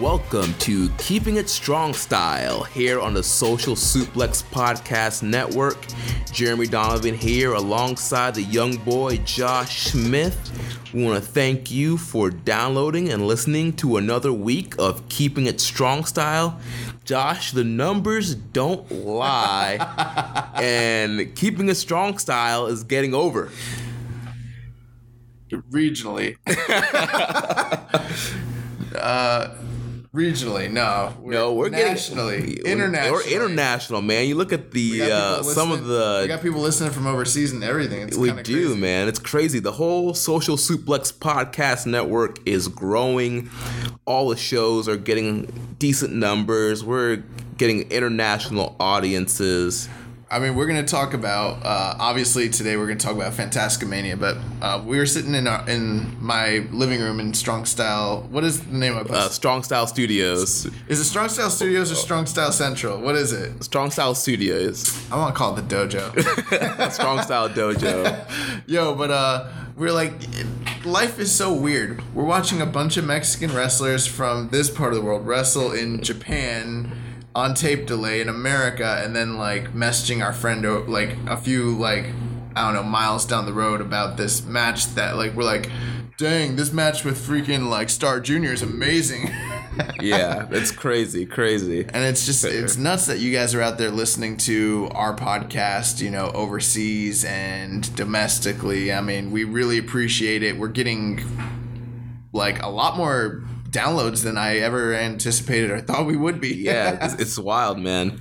Welcome to Keeping It Strong Style here on the Social Suplex Podcast Network. Jeremy Donovan here alongside the young boy Josh Smith. We want to thank you for downloading and listening to another week of Keeping It Strong Style. Josh, the numbers don't lie, and Keeping It Strong Style is getting over. regionally. uh, regionally, no. No, we're nationally, getting internationally. We're international, man. You look at the uh, some of the we got people listening from overseas and everything. It's we do, crazy. man. It's crazy. The whole Social Suplex Podcast Network is growing. All the shows are getting decent numbers. We're getting international audiences. I mean, we're gonna talk about uh, obviously today. We're gonna talk about Fantascomania, but uh, we were sitting in our, in my living room in Strong Style. What is the name of it? Uh, Strong Style Studios. is it Strong Style Studios or Strong Style Central? What is it? Strong Style Studios. I want to call it the dojo. Strong Style Dojo. Yo, but uh, we're like, life is so weird. We're watching a bunch of Mexican wrestlers from this part of the world wrestle in Japan on tape delay in America, and then like messaging our friend like a few like I don't know miles down the road about this match that like we're like, dang, this match with freaking like Star Junior is amazing. Yeah, it's crazy, crazy. And it's just it's nuts that you guys are out there listening to our podcast, you know, overseas and domestically. I mean, we really appreciate it. We're getting like a lot more downloads than I ever anticipated or thought we would be. yeah, it's, it's wild, man.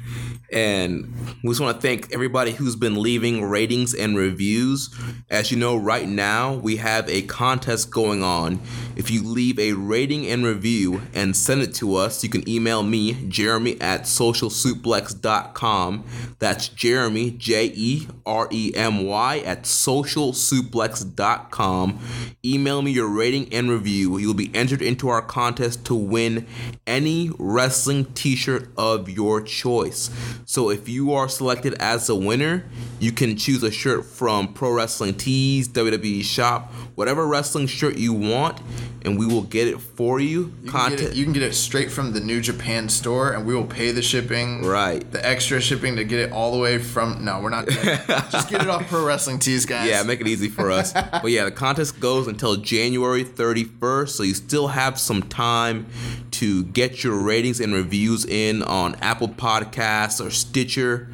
And we just want to thank everybody who's been leaving ratings and reviews. As you know, right now we have a contest going on. If you leave a rating and review and send it to us, you can email me, Jeremy at socialsuplex.com. That's Jeremy, J E R E M Y, at socialsuplex.com. Email me your rating and review. You'll be entered into our contest to win any wrestling t shirt of your choice. So if you are selected as a winner, you can choose a shirt from Pro Wrestling Tees, WWE Shop, whatever wrestling shirt you want, and we will get it for you. You can, get it, you can get it straight from the New Japan store, and we will pay the shipping. Right. The extra shipping to get it all the way from. No, we're not. Just get it off Pro Wrestling Tees, guys. Yeah, make it easy for us. but yeah, the contest goes until January 31st, so you still have some time to get your ratings and reviews in on Apple Podcasts or Stitcher.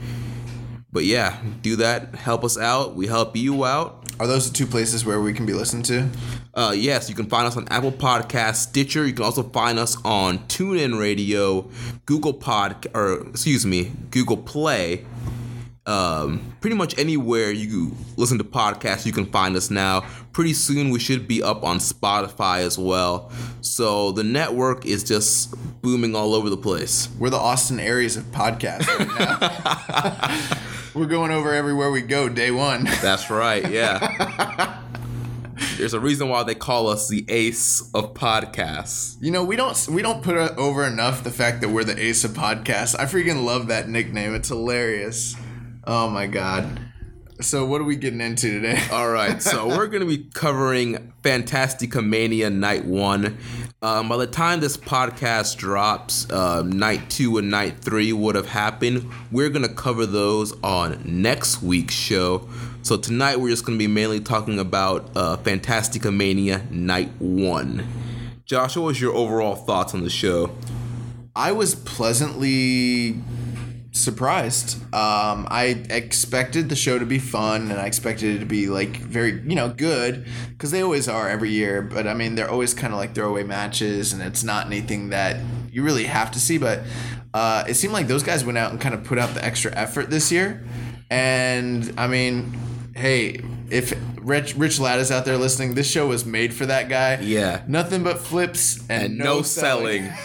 But yeah, do that. Help us out. We help you out. Are those the two places where we can be listened to? Uh, yes, you can find us on Apple Podcasts, Stitcher. You can also find us on TuneIn Radio, Google Pod, or excuse me, Google Play. Um, pretty much anywhere you listen to podcasts, you can find us now. Pretty soon, we should be up on Spotify as well. So the network is just booming all over the place. We're the Austin Aries of podcasts right now. We're going over everywhere we go day one. That's right. Yeah. There's a reason why they call us the ace of podcasts. You know, we don't we don't put over enough the fact that we're the ace of podcasts. I freaking love that nickname. It's hilarious. Oh my god. So what are we getting into today? All right, so we're going to be covering Fantastica Mania Night 1. Um, by the time this podcast drops, uh, Night 2 and Night 3 would have happened. We're going to cover those on next week's show. So tonight we're just going to be mainly talking about uh, Fantastica Mania Night 1. Josh, what was your overall thoughts on the show? I was pleasantly surprised. Um, I expected the show to be fun, and I expected it to be like very, you know, good because they always are every year. But I mean, they're always kind of like throwaway matches, and it's not anything that you really have to see. But uh, it seemed like those guys went out and kind of put out the extra effort this year, and I mean, hey. If Rich Rich Ladd is out there listening, this show was made for that guy. Yeah. nothing but flips and, And no selling.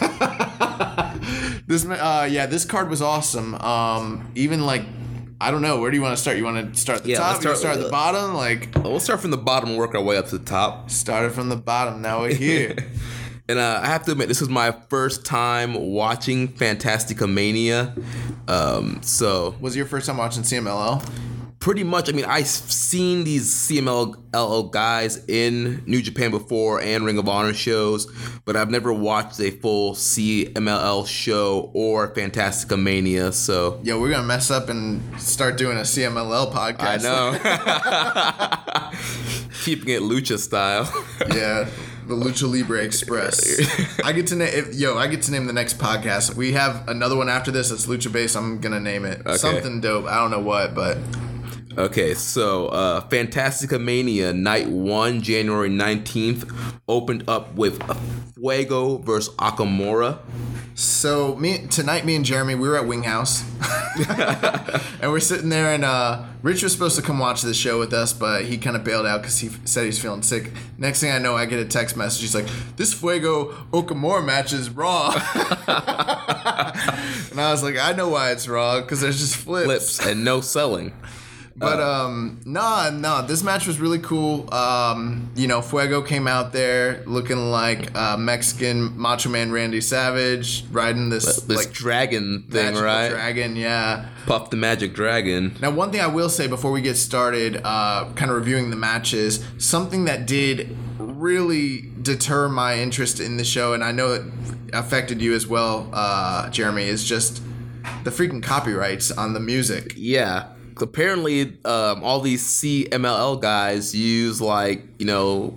this uh yeah, this card was awesome. Um even like I don't know, where do you want to start? You want to start at the Yeah, top? let's You start start at the bottom? Like We'll start from the bottom and work our way up to the top. started from the bottom, now we're here. And uh, I have to admit, this was my first time watching Fantastica Mania. Um, so was your first time watching CMLL? Pretty much, I mean, I've seen these CMLL guys in New Japan before and Ring of Honor shows, but I've never watched a full CMLL show or Fantastica Mania. So Yo, we're gonna mess up and start doing a CMLL podcast. I know. Keeping it lucha style. yeah. The Lucha Libre Express. I get to name yo. I get to name the next podcast. We have another one after this that's lucha Base. I'm gonna name it something dope. I don't know what, but Okay, so uh, Fantastica Mania Night 1, January 19th, opened up with Fuego versus Akamora. So me tonight, me and Jeremy, we were at Wing House, and we're sitting there, and uh, Rich was supposed to come watch the show with us, but he kind of bailed out because he f- said he's feeling sick. Next thing I know, I get a text message. He's like, "This Fuego Okamura match is raw," and I was like, "I know why it's raw because there's just flips." Flips and no selling. But um, nah, nah. This match was really cool. Um, you know, Fuego came out there looking like uh, Mexican Macho Man Randy Savage, riding this This like dragon thing, right? dragon. Yeah. Puff the Magic Dragon. Now, one thing I will say before we get started, uh, kind of reviewing the matches, something that did really deter my interest in the show, and I know it affected you as well, uh, Jeremy, is just the freaking copyrights on the music. Yeah. Apparently, um, all these CMLL guys use, like, you know,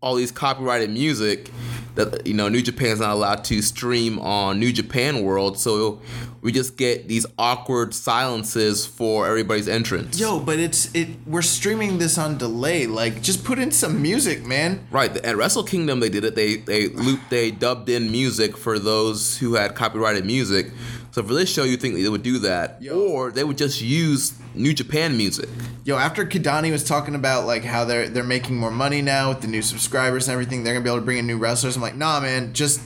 all these copyrighted music that, you know, New Japan's not allowed to stream on New Japan World. So we just get these awkward silences for everybody's entrance. Yo, but it's it. We're streaming this on delay. Like, just put in some music, man. Right at Wrestle Kingdom, they did it. They they looped, they dubbed in music for those who had copyrighted music. So for this show, you think they would do that, Yo. or they would just use New Japan music. Yo, after Kidani was talking about like how they're they're making more money now with the new subscribers and everything, they're gonna be able to bring in new wrestlers. I'm like, nah, man, just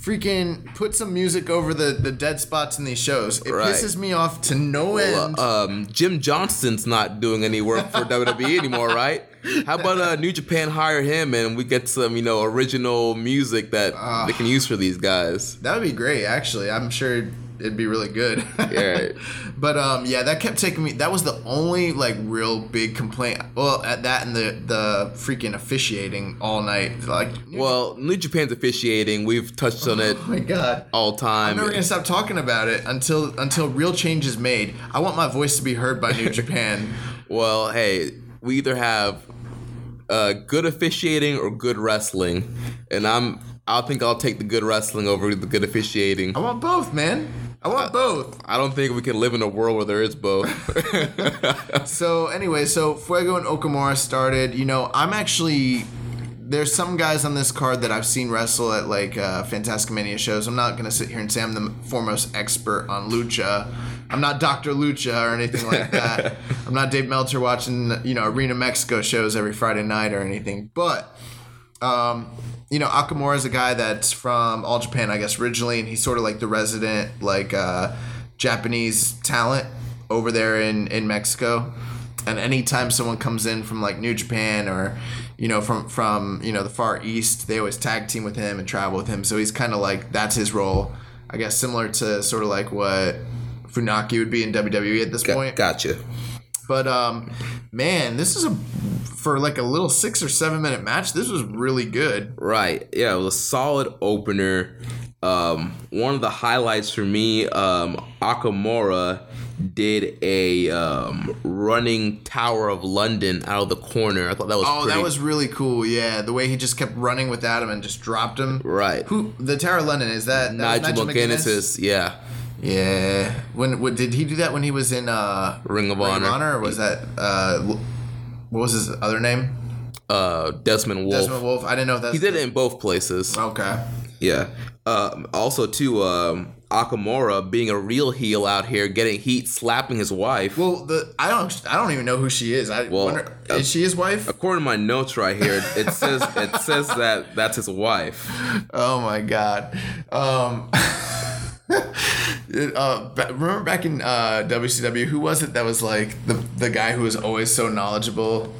freaking put some music over the the dead spots in these shows. It Right. pisses me off to no end. Um, Jim Johnston's not doing any work for WWE anymore, right? How about uh, New Japan hire him and we get some, you know, original music that they can use for these guys? that would be great, actually. I'm sure it'd be really good. Yeah. but um, yeah, that kept taking me. That was the only like real big complaint. Well, at that and the the freaking officiating all night. Like, Well, New Japan's officiating. We've touched on it oh my god. all time. I'm never gonna stop talking about it until until real change is made. I want my voice to be heard by New Japan. Well, hey, we either have uh, good officiating or good wrestling, and I'm I think I'll take the good wrestling over the good officiating. I want both, man. I want both. I don't think we can live in a world where there is both. So anyway, so Fuego and Okamura started. You know, I'm actually there's some guys on this card that I've seen wrestle at like uh, Fantastic Mania shows. I'm not gonna sit here and say I'm the foremost expert on lucha. I'm not Dr. Lucha or anything like that. I'm not Dave Meltzer watching you know Arena Mexico shows every Friday night or anything. But um, you know, Akamura is a guy that's from All Japan, I guess, originally, and he's sort of like the resident, like, uh, Japanese talent over there in, in Mexico. And anytime someone comes in from like New Japan or, you know, from from you know the Far East, they always tag team with him and travel with him. So he's kind of like that's his role, I guess, similar to sort of like what Funaki would be in WWE at this point. gotcha. But um, man, this is a for like a little six or seven minute match. This was really good. Right. Yeah, it was a solid opener. Um, one of the highlights for me, um, Akamura did a um, running Tower of London out of the corner. I thought that was Oh, pretty that was really cool. Yeah, the way he just kept running without him and just dropped him. right. Who the Tower of London is that? that was Nigel McGuinness yeah. Yeah. When, when did he do that when he was in uh, Ring of Honor. or was that uh, what was his other name? Uh, Desmond Wolfe. Desmond Wolfe. I didn't know that. He did it in both places. Okay. Yeah. Um, also, too, um, Akamura being a real heel out here, getting heat, slapping his wife. Well, the I don't I don't even know who she is. I Well, wonder uh, is she his wife? According to my notes right here, it says it says that that's his wife. Oh my god. Um uh, remember back in uh, WCW, who was it that was like the the guy who was always so knowledgeable?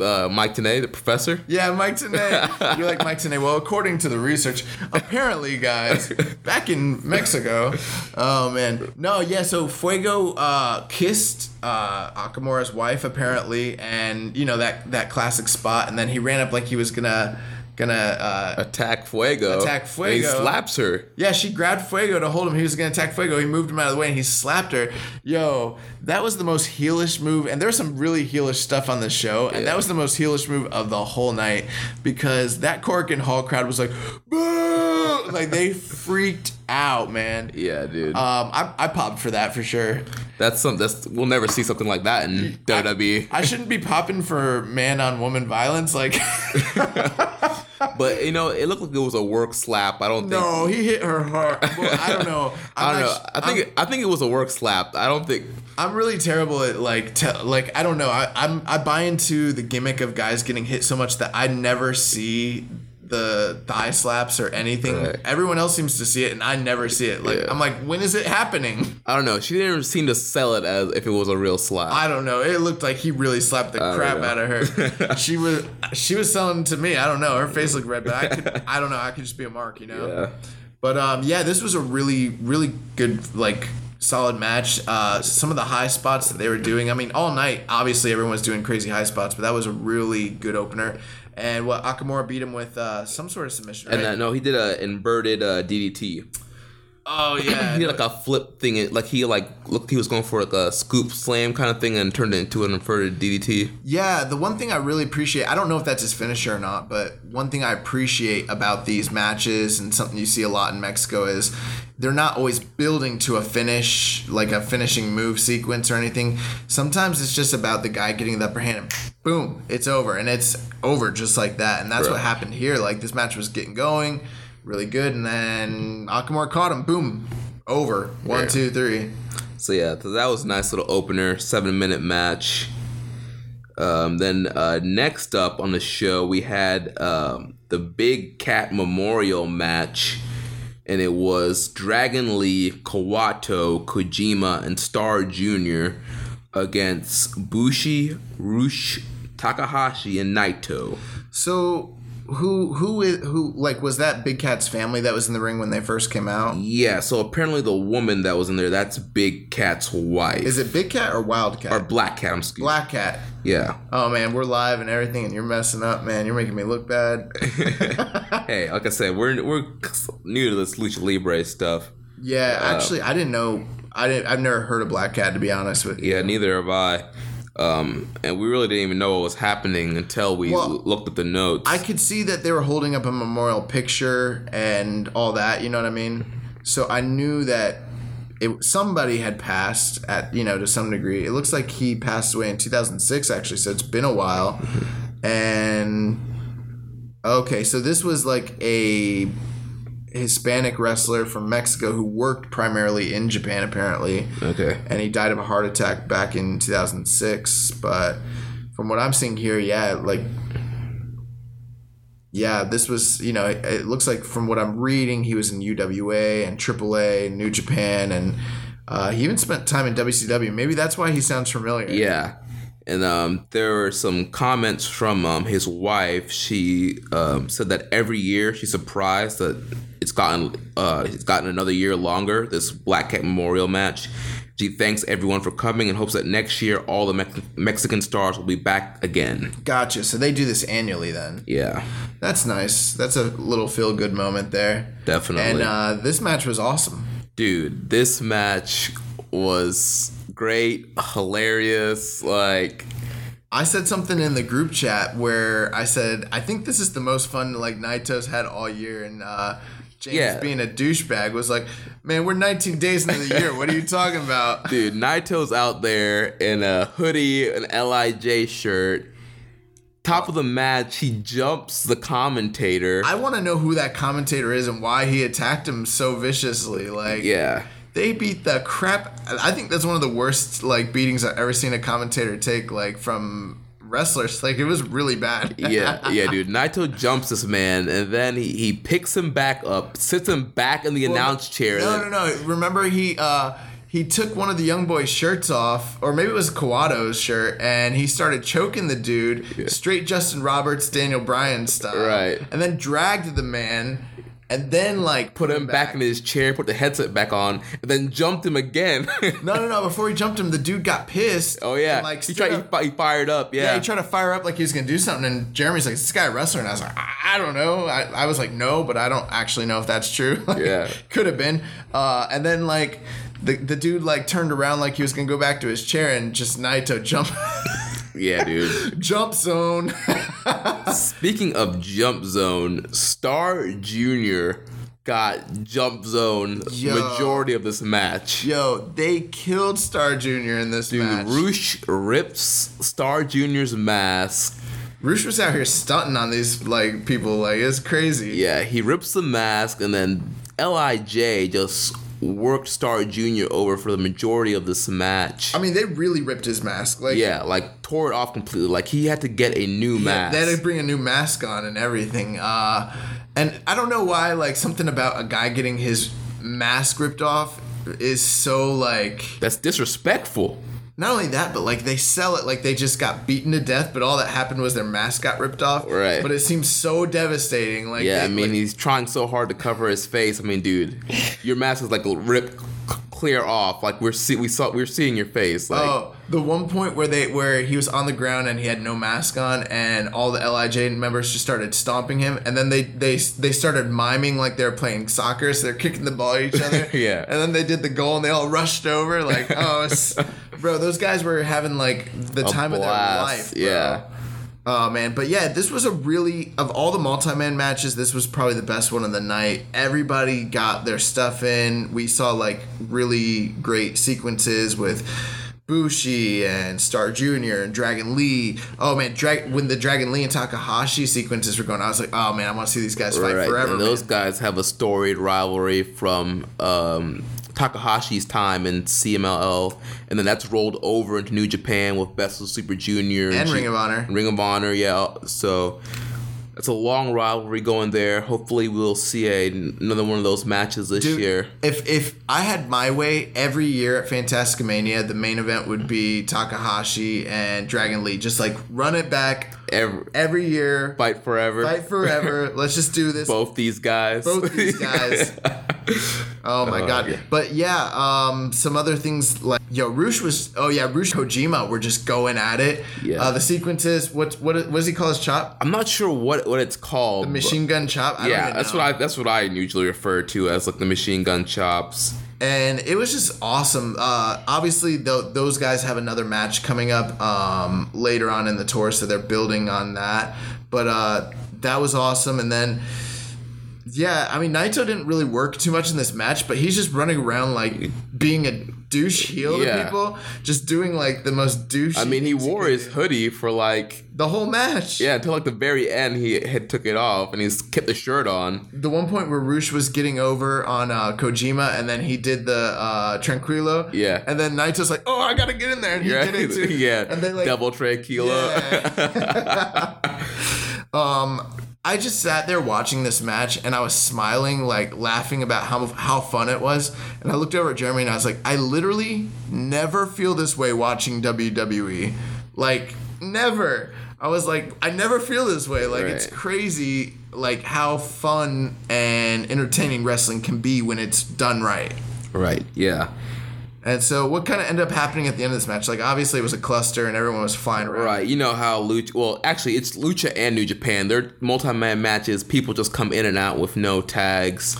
Uh, Mike Tenay, the professor. Yeah, Mike Tenay. You're like Mike Tenay. Well, according to the research, apparently, guys, back in Mexico, oh man, no, yeah. So Fuego uh, kissed uh, Akamura's wife apparently, and you know that that classic spot, and then he ran up like he was gonna gonna. Uh, Attack Fuego. Attack And he slaps her. yeah, she grabbed Fuego to hold him. He was gonna attack Fuego. He moved him out of the way and he slapped her. Yo, that was the most heelish move. And there's some really heelish stuff on the show. And that was the most heelish move of the whole night because that Korakuen Hall crowd was like, boo! Like they freaked out, man. Yeah, dude. Um, I, I popped for that for sure. that's some. That's we'll never see something like that in. WWE. I shouldn't be popping for man on woman violence. Like, But you know, it looked like it was a work slap. I don't think. no, he hit her hard. Well, I don't know. I'm I don't know. not- I think it, I think it was a work slap. I don't think. I'm really terrible at like te- like I don't know. I, I'm I buy into the gimmick of guys getting hit so much that I never see the thigh slaps or anything. Right. Everyone else seems to see it and I never see it. Like Yeah. I'm like, when is it happening? I don't know. She didn't seem to sell it as if it was a real slap. I don't know. It looked like he really slapped the crap out of her. she was she was selling to me. I don't know. Her face looked red, but I could I don't know. I could just be a mark, you know. yeah. But um, yeah, this was a really, really good, like, solid match. Uh, some of the high spots that they were doing. I mean, all night, obviously, everyone was doing crazy high spots, but that was a really good opener. And what Akamura beat him with uh, some sort of submission, right? And uh, no, he did a inverted uh, DDT. oh yeah, He did like a flip thing. Like he like looked. He was going for like a scoop slam kind of thing and turned it into an inverted DDT. Yeah, the one thing I really appreciate, I don't know if that's his finisher or not, but one thing I appreciate about these matches and something you see a lot in Mexico is they're not always building to a finish, like a finishing move sequence or anything. Sometimes it's just about the guy getting the upper hand and boom, it's over. And it's over just like that. And that's what happened here. Like this match was getting going really good, and then Akamura caught him, boom, over. One, Yeah. two, three. So yeah, so that was a nice little opener, seven minute match. Um, then uh, next up on the show, we had um, the Big Cat Memorial match, and it was Dragon Lee, Kawato, Kojima, and Star Jr. against Bushi, Rush, Takahashi, and Naito. So who who is who like was that Big Cat's family that was in the ring when they first came out? Yeah, so apparently the woman that was in there, that's Big Cat's wife. Is it Big Cat or Wild Cat? or Black Cat? I'm excuse. Black Cat. Yeah. Oh man, we're live and everything, and you're messing up, man. You're making me look bad. hey, like I said, we're we're new to this lucha libre stuff. Yeah, actually, I didn't know. I didn't. I've never heard of Black Cat to be honest with you. Yeah, neither have I. Um, and we really didn't even know what was happening until we Well, l- looked at the notes. I could see that they were holding up a memorial picture and all that. You know what I mean? So I knew that it somebody had passed at you know to some degree. It looks like he passed away in 2006 actually. So it's been a while. And okay, so this was like a Hispanic wrestler from Mexico who worked primarily in Japan apparently okay. and he died of a heart attack back in 2006 but from what i'm seeing here yeah like yeah this was you know it, it looks like from what i'm reading he was in uwa and aaa and new japan and uh, he even spent time in wcw maybe that's why he sounds familiar Yeah. And um, there were some comments from um, his wife. She um, said that every year she's surprised that it's gotten uh, it's gotten another year longer. This Black Cat Memorial match. She thanks everyone for coming and hopes that next year all the Mex- Mexican stars will be back again. gotcha so they do this annually then Yeah, that's nice that's a little feel good moment there definitely. and uh, this match was awesome Dude, this match was great, hilarious. Like, I said something in the group chat where I said I think this is the most fun like Naito's had all year, and uh, James Yeah. being a douchebag was like, man, we're 19 days into the year. What are you talking about? Dude, Naito's out there in a hoodie, an LIJ shirt. Top of the match, he jumps the commentator. I want to know who that commentator is and why he attacked him so viciously. Like, yeah. They beat the crap. I think that's one of the worst like beatings I've ever seen a commentator take. Like from wrestlers, like it was really bad. yeah, yeah, dude. Naito jumps this man, and then he, he picks him back up, sits him back in the announce chair. No, then- no, no. Remember he uh he took one of the young boys' shirts off, or maybe it was Kawato's shirt, and he started choking the dude, straight Justin Roberts, Daniel Bryan style. Right. And then dragged the man, and then like Put him back in his chair, put the headset back on, and then jumped him again. No, no, no. Before he jumped him, the dude got pissed. oh yeah, and, like he tried. He, up- he fired up. Yeah, Yeah, he tried to fire up like he was gonna do something, and Jeremy's like, "Is "This guy a wrestler?" And I was like, "I, I don't know." I, I was like, "No," but I don't actually know if that's true. Like, Yeah. could have been. Uh, and then like the the dude like turned around like he was gonna go back to his chair, and just Naito jump yeah, dude. jump zone. Speaking of jump zone, Star Junior got jump zone Yo. majority of this match. Yo, they killed Star Junior in this Dude, match. Roosh rips Star Junior's mask. Roosh was out here stunting on these like people. Like it's crazy. Yeah, he rips the mask, and then Lij just worked Star Junior over for the majority of this match. I mean, they really ripped his mask. Like yeah, like tore it off completely. Like he had to get a new mask. They had to bring a new mask on and everything. Uh, and I don't know why, like, something about a guy getting his mask ripped off is so, like, That's disrespectful. Not only that, but, like, they sell it like they just got beaten to death, but all that happened was their mask got ripped off. Right. But it seems so devastating. Like, Yeah, I mean like- he's trying so hard to cover his face. I mean, dude, your mask is like ripped clear off. Like we're see we saw we're seeing your face. Like Oh, the one point where they where he was on the ground and he had no mask on, and all the Lij members just started stomping him, and then they they they started miming like they were playing soccer, so they're kicking the ball at each other. Yeah. And then they did the goal, and they all rushed over, like, oh, bro, those guys were having like the time of their blast, life. Bro. yeah. Oh man, but yeah, this was a really of all the multi-man matches, this was probably the best one of the night. Everybody got their stuff in. We saw like really great sequences with Bushi and Star Jr. and Dragon Lee. Oh man, Drag- when the Dragon Lee and Takahashi sequences were going, I was like, oh man, I want to see these guys fight right. forever. and those man. guys have a storied rivalry from um, Takahashi's time in CMLL, and then that's rolled over into New Japan with Best of Super Junior And G- Ring of Honor. Ring of Honor, yeah. So. It's a long rivalry going there. Hopefully, we'll see a, another one of those matches this Dude, year. If if I had my way, every year at Fantasticamania, the main event would be Takahashi and Dragon Lee. Just like run it back Every, every year. fight forever. Fight forever. Let's just do this. both these guys. Both these guys. Oh my god. yeah. But yeah, um, some other things like yo, Roosh was oh yeah, Roosh Kojima were just going at it. Yeah. Uh, the sequences, what what what does he call his chop? I'm not sure what what it's called. The machine gun chop. I yeah, that's what I that's what I usually refer to as like the machine gun chops. and it was just awesome. Uh, obviously, th- those guys have another match coming up um, later on in the tour, so they're building on that. But uh, that was awesome. And then, yeah, I mean, Naito didn't really work too much in this match, but he's just running around like being a douche heel to people, just doing like the most douche. I mean, he wore his hoodie for like the whole match. yeah until like the very end. He had took it off and he's kept the shirt on. the one point where Roosh was getting over on uh, Kojima, and then he did the uh, Tranquilo. Yeah. And then Naito's like, "Oh, I gotta get in there," and he Yeah, did it too. yeah. And they like, double tranquilo. um, I just sat there watching this match, and I was smiling, like laughing about how how fun it was. And I looked over at Jeremy, and I was like, I literally never feel this way watching WWE. Like never. I was like, I never feel this way. Like it's crazy, like how fun and entertaining wrestling can be when it's done right. right. Yeah. And so, what kind of ended up happening at the end of this match? Like, obviously, it was a cluster, and everyone was flying around. Right. You know how Lucha. Well, actually, it's Lucha and New Japan. They're multi-man matches. People just come in and out with no tags.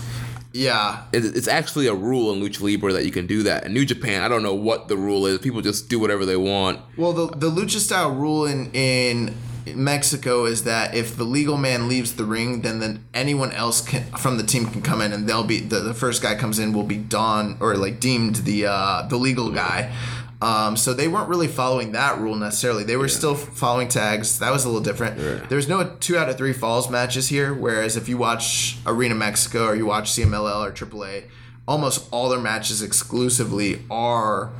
Yeah, It's actually a rule in Lucha Libre that you can do that. In New Japan, I don't know what the rule is. People just do whatever they want. Well, the the lucha style rule in in Mexico is that if the legal man leaves the ring, then then anyone else can, from the team can come in, and they'll be the, the first guy comes in will be Don or like deemed the uh, the legal guy. Um, so they weren't really following that rule necessarily. They were still following tags. That was a little different. There's no two out of three falls matches here. Whereas if you watch Arena Mexico or you watch CMLL or AAA, almost all their matches exclusively are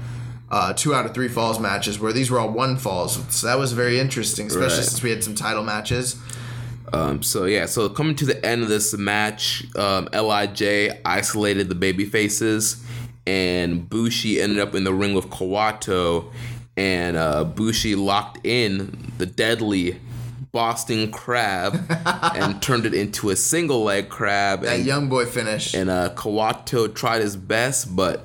uh, two out of three falls matches. Where these were all one falls. So that was very interesting, especially Right. since we had some title matches. Um, so yeah, so coming to the end of this match, um, Lij isolated the baby faces, and Bushi ended up in the ring with Kawato, and uh, Bushi locked in the deadly Boston Crab and turned it into a single leg crab. That And, young boy finish. and uh, Kawato tried his best, but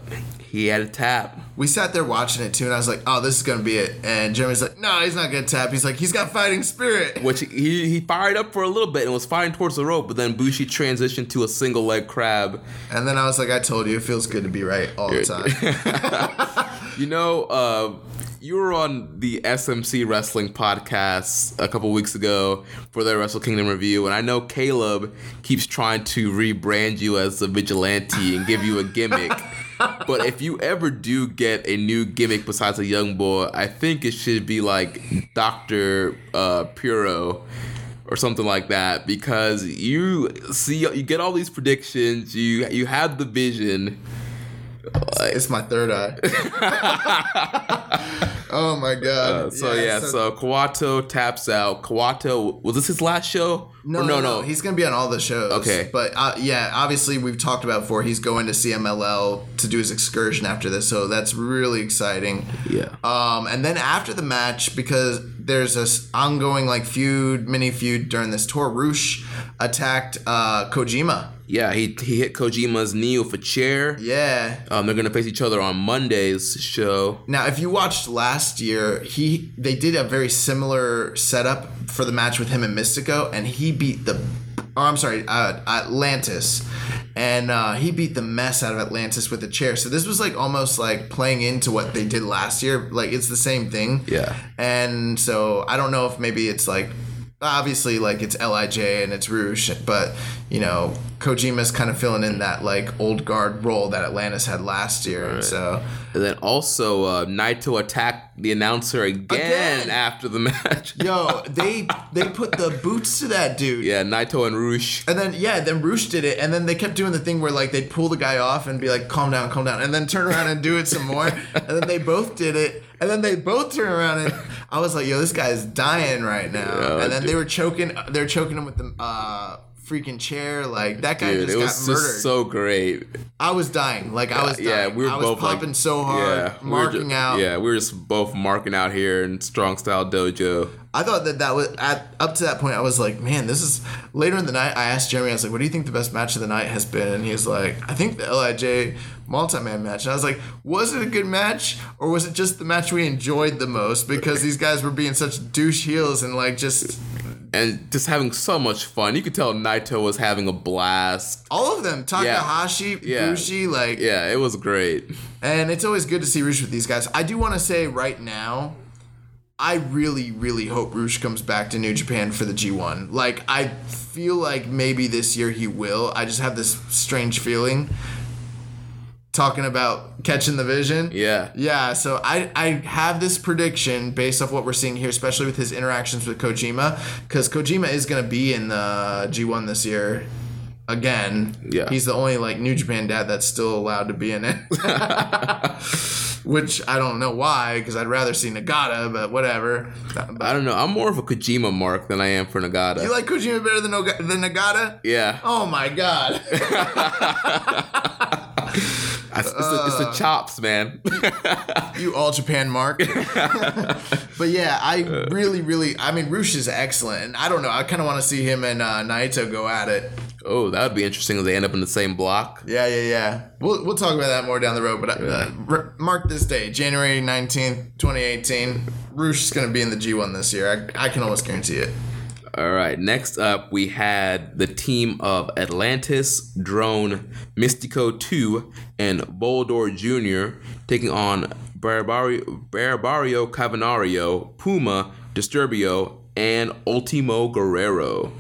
he had a tap. we sat there watching it too, and I was like, "Oh, this is gonna be it." And Jeremy's like, "No, he's not gonna tap." He's like, "He's got fighting spirit." Which he, he fired up for a little bit and was firing towards the rope, but then Bushi transitioned to a single leg crab. And then I was like, "I told you, it feels good to be right all the time." You know, uh, you were on the SMC Wrestling podcast a couple weeks ago for their Wrestle Kingdom review, and I know Caleb keeps trying to rebrand you as a vigilante and give you a gimmick. but if you ever do get a new gimmick besides a young boy, I think it should be like Doctor uh, Puro or something like that because you see you get all these predictions, you you have the vision. It's my third eye. oh my god. Uh, so yeah, so, Kawato taps out. Kawato was this his last show? No, Or no, no, He's gonna be on all the shows. Okay. but uh, yeah, obviously we've talked about before. He's going to CMLL to do his excursion after this, so that's really exciting. yeah. Um, and then after the match, because there's this ongoing like feud, mini feud during this tour, Roosh attacked uh, Kojima. Yeah, he he hit Kojima's knee with a chair. Yeah. Um, they're gonna face each other on Monday's show. Now, if you watched last year, he they did a very similar setup for the match with him and Mystico, and he beat the. Oh, I'm sorry, uh, Atlantis, and uh, he beat the mess out of Atlantis with a chair. So this was like almost like playing into what they did last year. Like it's the same thing. Yeah. And so I don't know if maybe it's like obviously like it's Lij and it's Roosh, but you know Kojima's kind of filling in that like old guard role that Atlantis had last year, and so And then also uh, Naito attacked the announcer again, Again? after the match. yo they they put the boots to that dude. yeah, Naito and Roosh. And then yeah, then Roosh did it, and then they kept doing the thing where like they'd pull the guy off and be like, "Calm down, calm down," and then turn around and do it some more, and then they both did it, and then they both turn around and I was like, "Yo, this guy's dying right now," Yeah, and then they were choking, they're choking him with the uh, freaking chair, like that guy Dude, just it got was murdered. just so great. I was dying, like I was dying. Yeah, we were I was both popping like, so hard, yeah, we were marking out. Yeah, we were just both marking out here in Strong Style Dojo. I thought that that was at up to that point. I was like, man, this is later in the night. I asked Jeremy, I was like, what do you think the best match of the night has been? And he was like, I think the Lij multi-man match. And I was like, was it a good match or was it just the match we enjoyed the most because these guys were being such douche heels and like just and just having so much fun. You could tell Naito was having a blast. all of them, Takahashi, Yeah. Bushi, like, Yeah, it was great. and it's always good to see Roosh with these guys. I do want to say right now. I really, really hope Roosh comes back to New Japan for the G1. Like, I feel like maybe this year he will. I just have this strange feeling. Talking about catching the vision. Yeah. Yeah, so I, I have this prediction based off what we're seeing here, especially with his interactions with Kojima, because Kojima is going to be in the G1 this year again. Yeah. He's the only like New Japan dad that's still allowed to be in it. Which I don't know why, because I'd rather see Nagata, but whatever. But I don't know. I'm more of a Kojima mark than I am for Nagata. you like Kojima better than, Noga- than Nagata? yeah. Oh my god. It's, it's, the, it's the chops, man. you all Japan mark. but yeah, I really, really, I mean, Roosh is excellent. And I don't know, I kind of want to see him and uh, Naito go at it. oh, that would be interesting if they end up in the same block. Yeah, yeah, yeah. We'll, we'll talk about that more down the road. But uh, r- mark this day, January 19th, 2018. Roosh is going to be in the G1 this year. I, I can almost guarantee it. All right. Next up, we had the team of Atlantis, Drone, Mystico 2, and Volador Jr. taking on Barbario, Barbario Cavernario, Puma, Disturbio, and Ultimo Guerrero.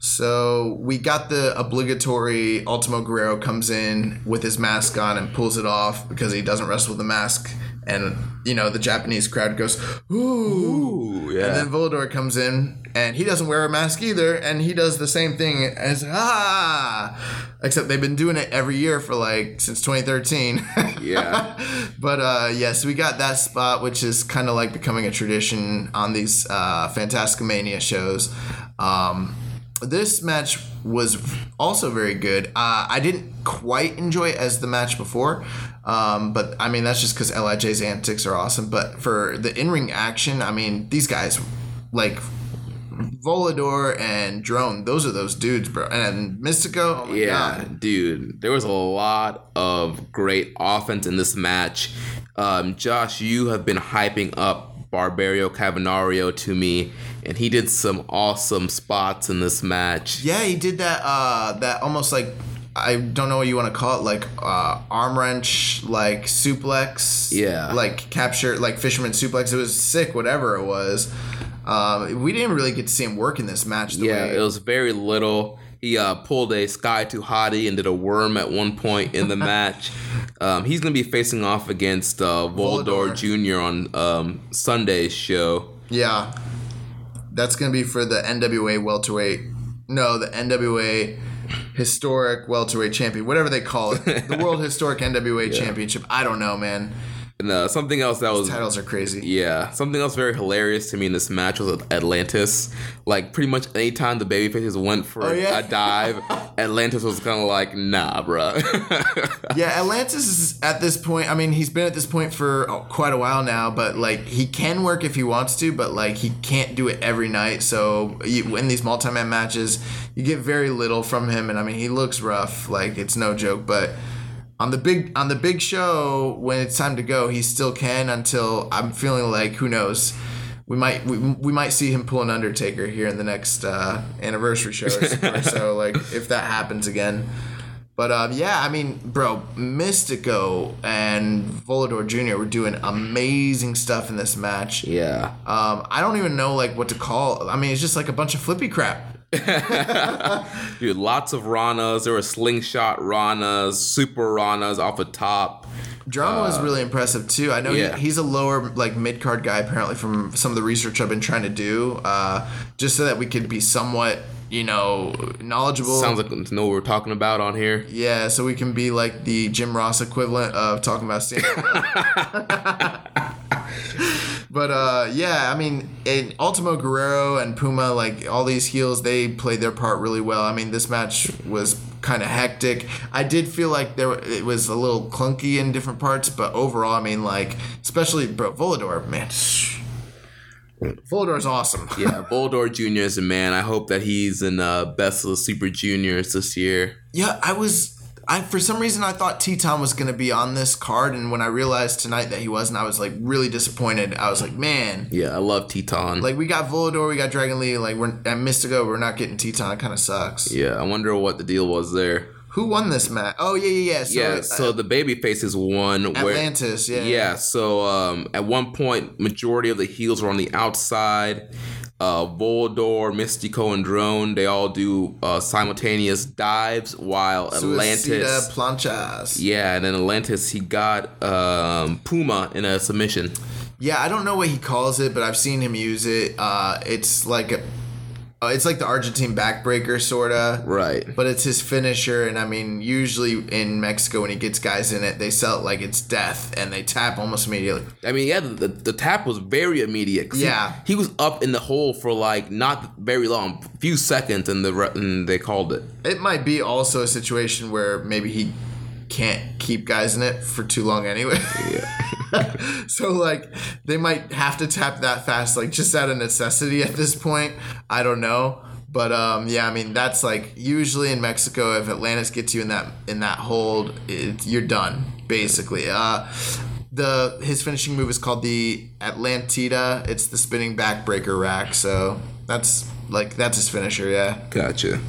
So we got the obligatory Ultimo Guerrero comes in with his mask on and pulls it off because he doesn't wrestle with a mask. And, you know, the Japanese crowd goes, ooh. Ooh, yeah. And then Volador comes in and he doesn't wear a mask either. And he does the same thing as, ah. Except they've been doing it every year for like since 2013. Yeah. but uh, yes, we got that spot, which is kind of like becoming a tradition on these uh, Fantasticomania shows. Um, this match was also very good. Uh, I didn't quite enjoy it as the match before, um, but I mean that's just because Lij's antics are awesome. But for the in-ring action, I mean these guys, like Volador and Drone, those are those dudes, bro. And Mystico, oh my Yeah, God. dude, there was a lot of great offense in this match. Um, Josh, you have been hyping up Barbario Cavernario to me, and he did some awesome spots in this match. Yeah, he did that. Uh, that almost like I don't know what you want to call it, like uh, arm wrench, like suplex. Yeah. Like capture, like fisherman suplex. It was sick, whatever it was. Um, we didn't really get to see him work in this match. The Yeah, way, it was very little. He uh, pulled a Scotty 2 Hotty and did a worm at one point in the match. Um, he's going to be facing off against uh, Volador, Volador. Jr. on um, Sunday's show. yeah. That's gonna be for the NWA welterweight. No, the NWA historic welterweight champion, whatever they call it, the World Historic NWA Championship. I don't know, man. And uh, something else that was Titles are crazy. Yeah, something else very hilarious to me in this match was Atlantis. Like pretty much anytime the babyfaces went for Oh, yeah? a dive, Atlantis was kind of like, nah, bro. Yeah, Atlantis is at this point. I mean, he's been at this point for oh, quite a while now, but like he can work if he wants to, but like he can't do it every night. So you, in these multi-man matches, you get very little from him, and I mean, he looks rough. Like it's no joke, but. On the big on the big show, when it's time to go, he still can until I'm feeling like who knows, we might we, we might see him pull an Undertaker here in the next uh, anniversary show or, or so. Like if that happens again, but um, yeah, I mean, bro, Mystico and Volador Jr. were doing amazing stuff in this match. yeah. Um, I don't even know like what to call. I mean, it's just like a bunch of flippy crap. Dude, lots of Ranas. There were slingshot Ranas, super Ranas off the top. Drama was really impressive too. I know he- he's a lower like mid card guy apparently from some of the research I've been trying to do, uh, just so that we could be somewhat you know knowledgeable. Sounds like know what we're talking about on here. yeah, so we can be like the Jim Ross equivalent of talking about stand. But uh, yeah, I mean, in Ultimo Guerrero and Puma, like all these heels, they played their part really well. I mean, this match was kind of hectic. I did feel like there it was a little clunky in different parts, but overall, I mean, like especially bro Volador, man. Volador's awesome. Yeah, Volador Jr. is a man. I hope that he's in uh, Best of the Super Juniors this year. Yeah, I was. I for some reason I thought Teton was gonna be on this card, and when I realized tonight that he wasn't, I was like really disappointed. I was like, man, Yeah, I love Teton. like we got Volador, we got Dragon Lee, like we're at Mystico, we're not getting Teton. It kind of sucks. yeah, I wonder what the deal was there. Who won this match? Oh yeah, yeah, yeah. So, yeah, so the baby faces won. Where, Atlantis, yeah. yeah, so um, at one point, majority of the heels were on the outside. Uh, Volador, Mystico, and Drone, they all do uh, simultaneous dives, while Suicida Atlantis. Planchas. Yeah, and then Atlantis, he got um, Puma in a submission. Yeah, I don't know what he calls it, but I've seen him use it. Uh, it's like a, uh, it's like the Argentine backbreaker sorta. Right. But it's his finisher, and I mean, usually in Mexico when he gets guys in it, they sell it like it's death, and they tap almost immediately. I mean, yeah, the, the tap was very immediate. Yeah. he, was up in the hole for like not very long, few seconds, and the and they called it. It might be also a situation where maybe he can't keep guys in it for too long anyway. so like they might have to tap that fast, like just out of necessity at this point. I don't know. But um, yeah, I mean that's like usually in Mexico, if Atlantis gets you in that in that hold, it, you're done basically. Uh, the his finishing move is called the Atlantida. It's the spinning backbreaker rack. So that's like that's his finisher. Yeah. Gotcha.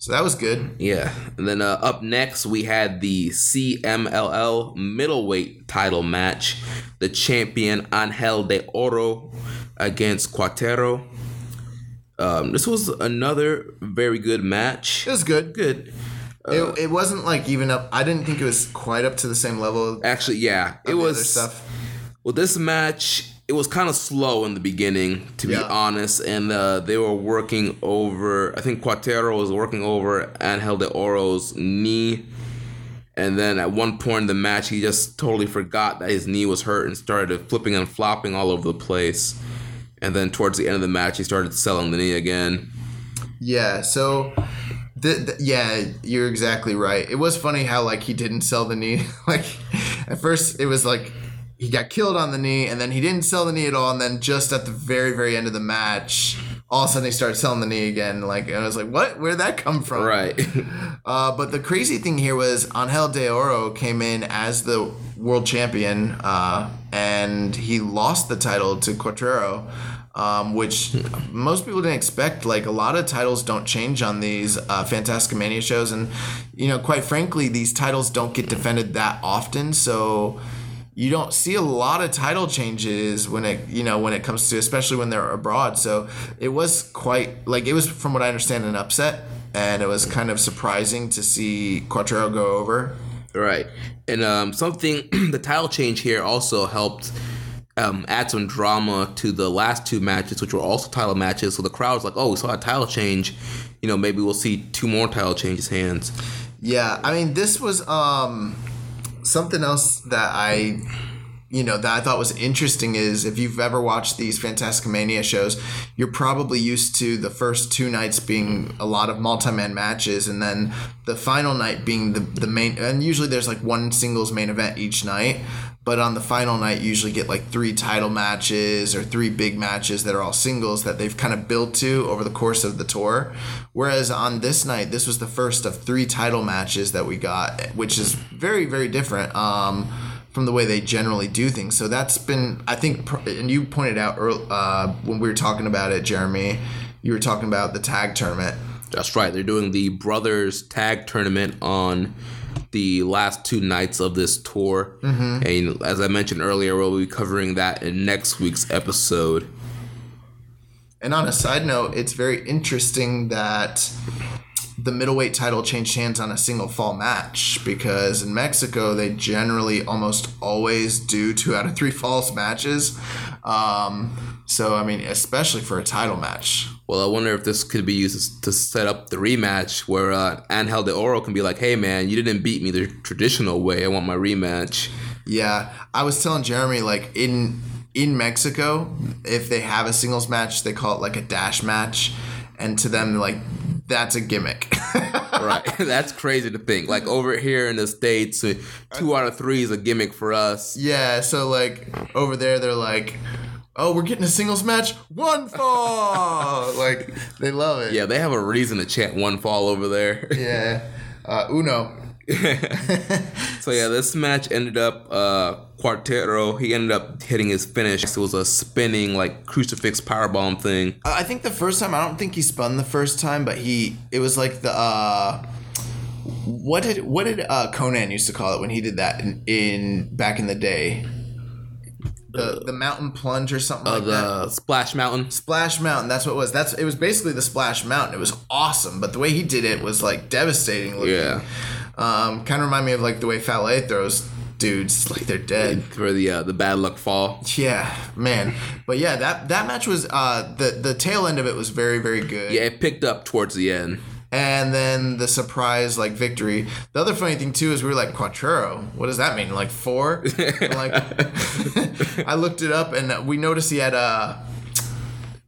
So that was good. Yeah, and then uh, up next we had the CMLL middleweight title match. The champion Angel de Oro against Cuatrero. Um, this was another very good match. It was good. Good. it, it wasn't like even up. I didn't think it was quite up to the same level. Actually, yeah, it was. stuff. Well, this match it was kind of slow in the beginning, to be honest, and uh, they were working over. I think Cuatrero was working over Angel de Oro's knee, and then at one point in the match, he just totally forgot that his knee was hurt and started flipping and flopping all over the place. And then towards the end of the match, he started selling the knee again. Yeah. So. The, the, yeah, you're exactly right. It was funny how like he didn't sell the knee. like at first, it was like he got killed on the knee, and then he didn't sell the knee at all. And then just at the very very end of the match, all of a sudden he started selling the knee again. Like and I was like, what? Where would that come from? Right. Uh, but the crazy thing here was Angel de Oro came in as the world champion, uh, and he lost the title to Quattro, um, which most people didn't expect. Like a lot of titles don't change on these uh, Fantastica Mania shows, and you know, quite frankly, these titles don't get defended that often. So you don't see a lot of title changes when it you know when it comes to especially when they're abroad so it was quite like it was from what i understand an upset and it was kind of surprising to see Quattro go over Right. And um, something, the title change here also helped um, add some drama to the last two matches, which were also title matches. So the crowd was like, oh, we saw a title change. You know, maybe we'll see two more title changes hands. yeah i mean this was um something else that i you know that I thought was interesting is if you've ever watched these Fantastica Mania shows, you're probably used to the first two nights being a lot of multi-man matches, and then the final night being the the main. And usually there's like one singles main event each night, but on the final night you usually get like three title matches or three big matches that are all singles that they've kind of built to over the course of the tour. Whereas on this night, this was the first of three title matches that we got, which is very very different. Um, from the way they generally do things. So that's been, I think, and you pointed out earl uh, when we were talking about it, Jeremy. You were talking about the tag tournament. That's right. They're doing the Brothers Tag Tournament on the last two nights of this tour. Mm-hmm. And as I mentioned earlier, we'll be covering that in next week's episode. And on a side note, it's very interesting that the middleweight title changed hands on a single fall match because in Mexico they generally almost always do two out of three falls matches. Um, so I mean, especially for a title match. Well, I wonder if this could be used to set up the rematch where uh, Angel de Oro can be like, hey, man, you didn't beat me the traditional way. I want my rematch. Yeah, I was telling Jeremy like in in Mexico, if they have a singles match, they call it like a dash match, and to them like that's a gimmick. right. That's crazy to think. Like over here in the States, uh, two out of three is a gimmick for us. yeah, so like over there they're like, oh, we're getting a singles match, one fall. like they love it. Yeah, they have a reason to chant one fall over there. Yeah. Uh, Uno. so yeah, this match ended up uh Cuatrero, he ended up hitting his finish. It was a spinning like crucifix powerbomb thing. Uh, I think the first time I don't think he spun the first time, but he it was like the uh what did what did uh Konnan used to call it when he did that in, in back in the day? The the mountain plunge or something Uh, like that. the Splash Mountain. Splash Mountain, that's what it was. That's it was basically the Splash Mountain. It was awesome, but the way he did it was like devastating looking. Yeah. Um kind of remind me of like the way Fale throws dudes like they're dead. For the uh, the bad luck fall. Yeah, man. But yeah, that that match was uh the the tail end of it was very very good. Yeah, it picked up towards the end. And then the surprise like victory. The other funny thing too is we were like Quattro. What does that mean? Like four? Like I looked it up and we noticed he had uh,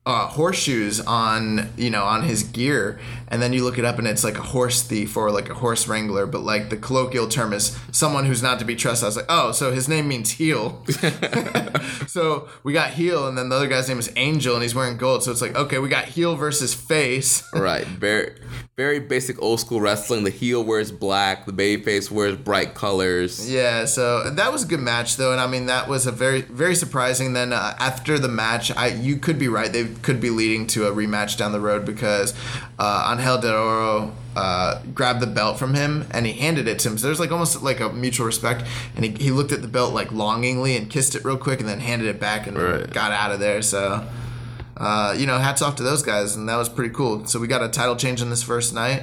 uh, horseshoes on you know on his gear, and then you look it up and it's like a horse thief or like a horse wrangler, but like the colloquial term is someone who's not to be trusted. I was like, oh, so his name means heel. so we got heel, and then the other guy's name is Angel, and he's wearing gold. So it's like, okay, we got heel versus face. Right. Very very basic old school wrestling. The heel wears black, the baby face wears bright colors. Yeah, so that was a good match though, and I mean that was a very very surprising. Then uh, after the match, I you could be right; they could be leading to a rematch down the road because uh, Angel de Oro uh, grabbed the belt from him and he handed it to him. So there's like almost like a mutual respect, and he, he looked at the belt like longingly and kissed it real quick, and then handed it back and Right. got out of there. So uh, you know, hats off to those guys, and that was pretty cool. So we got a title change on this first night,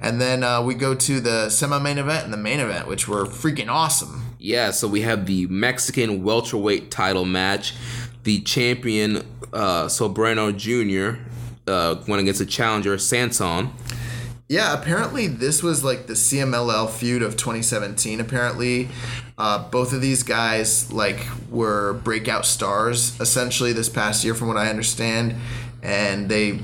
and then uh, we go to the semi-main event and the main event, which were freaking awesome. Yeah, so we have the Mexican welterweight title match. The champion uh, Soberano Jr. Uh, went against a challenger Sanson. Yeah, apparently this was like the CMLL feud of 2017. Apparently, uh, both of these guys like were breakout stars essentially this past year, from what I understand. And they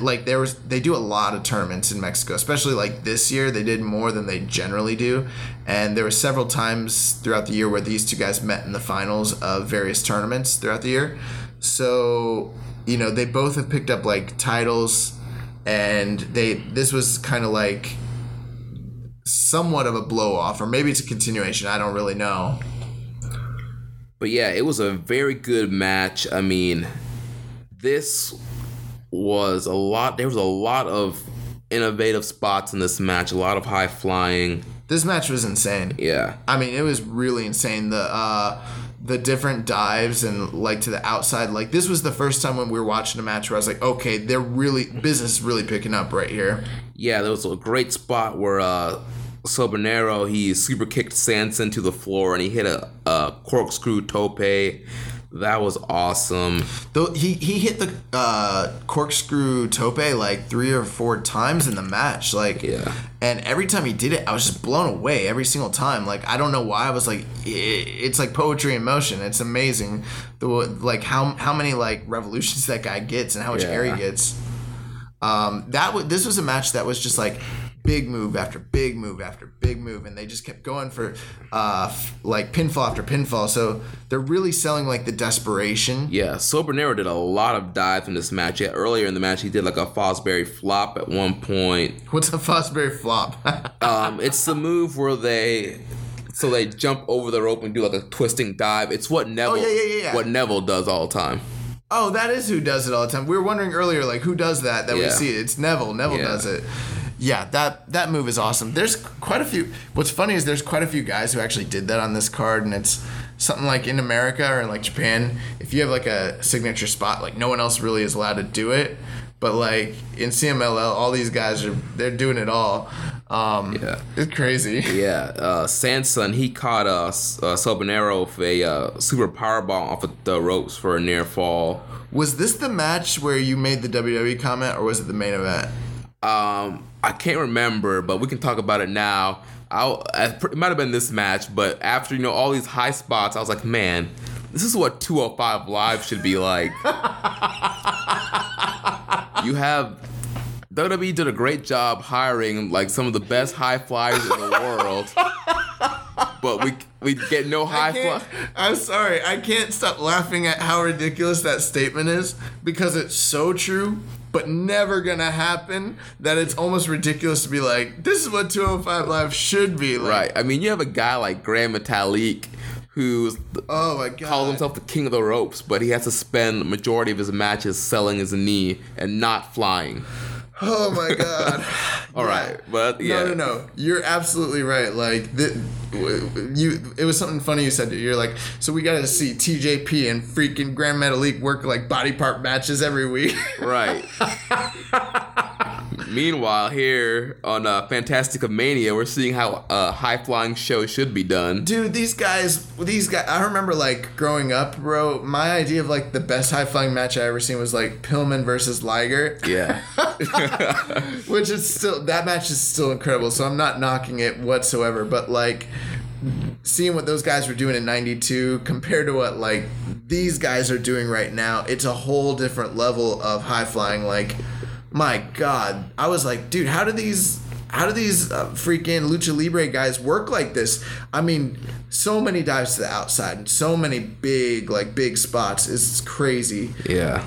like there was they do a lot of tournaments in Mexico, especially like this year. They did more than they generally do, and there were several times throughout the year where these two guys met in the finals of various tournaments throughout the year. So you know they both have picked up like titles and they this was kind of like somewhat of a blow off or maybe it's a continuation i don't really know But yeah, it was a very good match. I mean, this was a lot. There was a lot of innovative spots in this match. A lot of high flying. this match was insane Yeah, i mean it was really insane the uh the different dives and like to the outside like this was the first time when we were watching a match where i was like okay they're really business is really picking up right here yeah. There was a great spot where uh, Sobonero he super kicked Sanson to the floor and he hit a, a corkscrew tope. That was awesome. Though he he hit the uh, corkscrew tope like three or four times in the match, like Yeah. And every time he did it, I was just blown away every single time. Like I don't know why I was like, i- it's like poetry in motion. It's amazing, the like how how many like revolutions that guy gets and how much air he gets. Um, that was this was a match that was just like big move after big move after big move, and they just kept going for uh f- like pinfall after pinfall. So they're really selling like the desperation. Yeah, Sobernero did a lot of dives in this match. Yeah, earlier in the match, he did like a Fosbury flop at one point. What's a Fosbury flop? Um, it's the move where they so they jump over the rope and do like a twisting dive. It's what Neville Oh, yeah, yeah, yeah, yeah. what Neville does all the time. oh, that is who does it all the time. We were wondering earlier, like who does that? That we see it. It's Neville. Neville Yeah. does it. Yeah, that that move is awesome. There's quite a few. What's funny is there's quite a few guys who actually did that on this card, and it's something like in America or in like Japan. If you have like a signature spot, like no one else really is allowed to do it. But like in CMLL, all these guys are they're doing it all. Um, Yeah. it's crazy. Yeah, uh, Sanson he caught uh, S- uh with a uh, super powerbomb off of the ropes for a near fall. Was this the match where you made the WWE comment, or was it the main event? Um, I can't remember, but we can talk about it now. I'll, it might have been this match, but after you know all these high spots, I was like, man, this is what 205 Live should be like. you have WWE did a great job hiring like some of the best high flyers in the world, but we we get no high fly. I'm sorry, I can't stop laughing at how ridiculous that statement is because it's so true, but never gonna happen. That it's almost ridiculous to be like, this is what 205 Live should be like. Right. I mean, you have a guy like Gran Metalik who's Oh my god. calls himself the king of the ropes, but he has to spend the majority of his matches selling his knee and not flying. Oh my god. All right, but yeah, No, no, no. You're absolutely right. Like the, you, it was something funny you said. You're like, so we got to see TJP and freaking Gran Metalik work like body part matches every week. right. Meanwhile, here on uh, Fantastica Mania, we're seeing how a high flying show should be done. Dude, these guys, these guys. I remember like growing up, bro. My idea of like the best high flying match I ever seen was like Pillman versus Liger, Yeah, which is still that match is still incredible. So I'm not knocking it whatsoever, but like seeing what those guys were doing in 92 compared to what like these guys are doing right now it's a whole different level of high flying like my god. I was like dude how do these how do these uh, freaking lucha libre guys work like this? I mean so many dives to the outside and so many big like big spots. It's crazy. Yeah.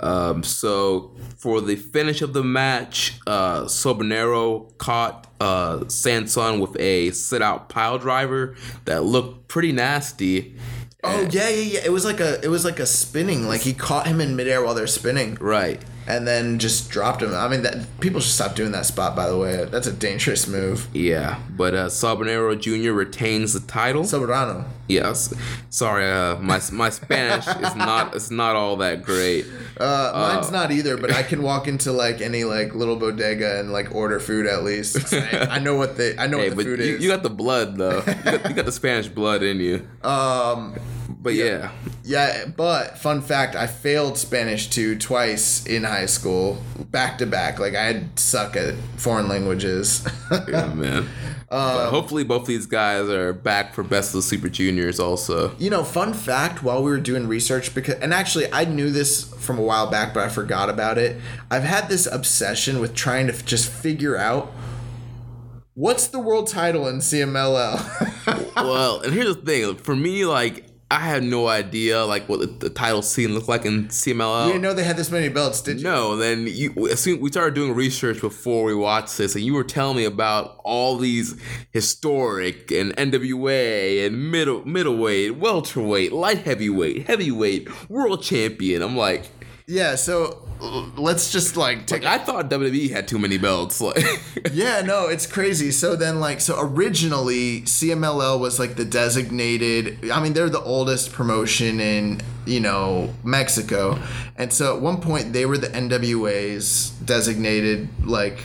Um, so for the finish of the match, uh, Sobonero caught uh, Sanson with a sit out pile driver that looked pretty nasty. oh yeah yeah yeah. It was like a it was like a spinning. Like he caught him in midair while they're spinning. Right. And then just dropped him. I mean, that people should stop doing that spot. By the way, that's a dangerous move. Yeah, but uh, Sabanero Jr. retains the title. Soberano. yes, sorry, uh, my my Spanish is not it's not all that great. Uh, mine's not either, but I can walk into like any like little bodega and like order food at least. I, I know what they I know Hey, what the but food you, is. you got the blood though. You got, you got the Spanish blood in you. um, But yeah, yeah, but fun fact, I failed Spanish two twice in high school, back to back. Like I had suck at foreign languages. yeah, man. Um, but hopefully, both these guys are back for Best of the Super Juniors. Also, You know, fun fact while we were doing research because and actually I knew this from a while back but I forgot about it. I've had this obsession with trying to f- just figure out what's the world title in CMLL. well, and here's the thing: for me, like I had no idea like what the, the title scene looked like in CMLL. you didn't know they had this many belts, did you? No, then you as soon we started doing research before we watched this, and you were telling me about all these historic and NWA and middle middleweight, welterweight, light heavyweight, heavyweight, world champion. I'm like, Yeah, so let's just like take like I thought WWE had too many belts. Like, Yeah, no, it's crazy. So then, like, so originally CMLL was like the designated. I mean, they're the oldest promotion in you know Mexico, and so at one point they were the NWA's designated like.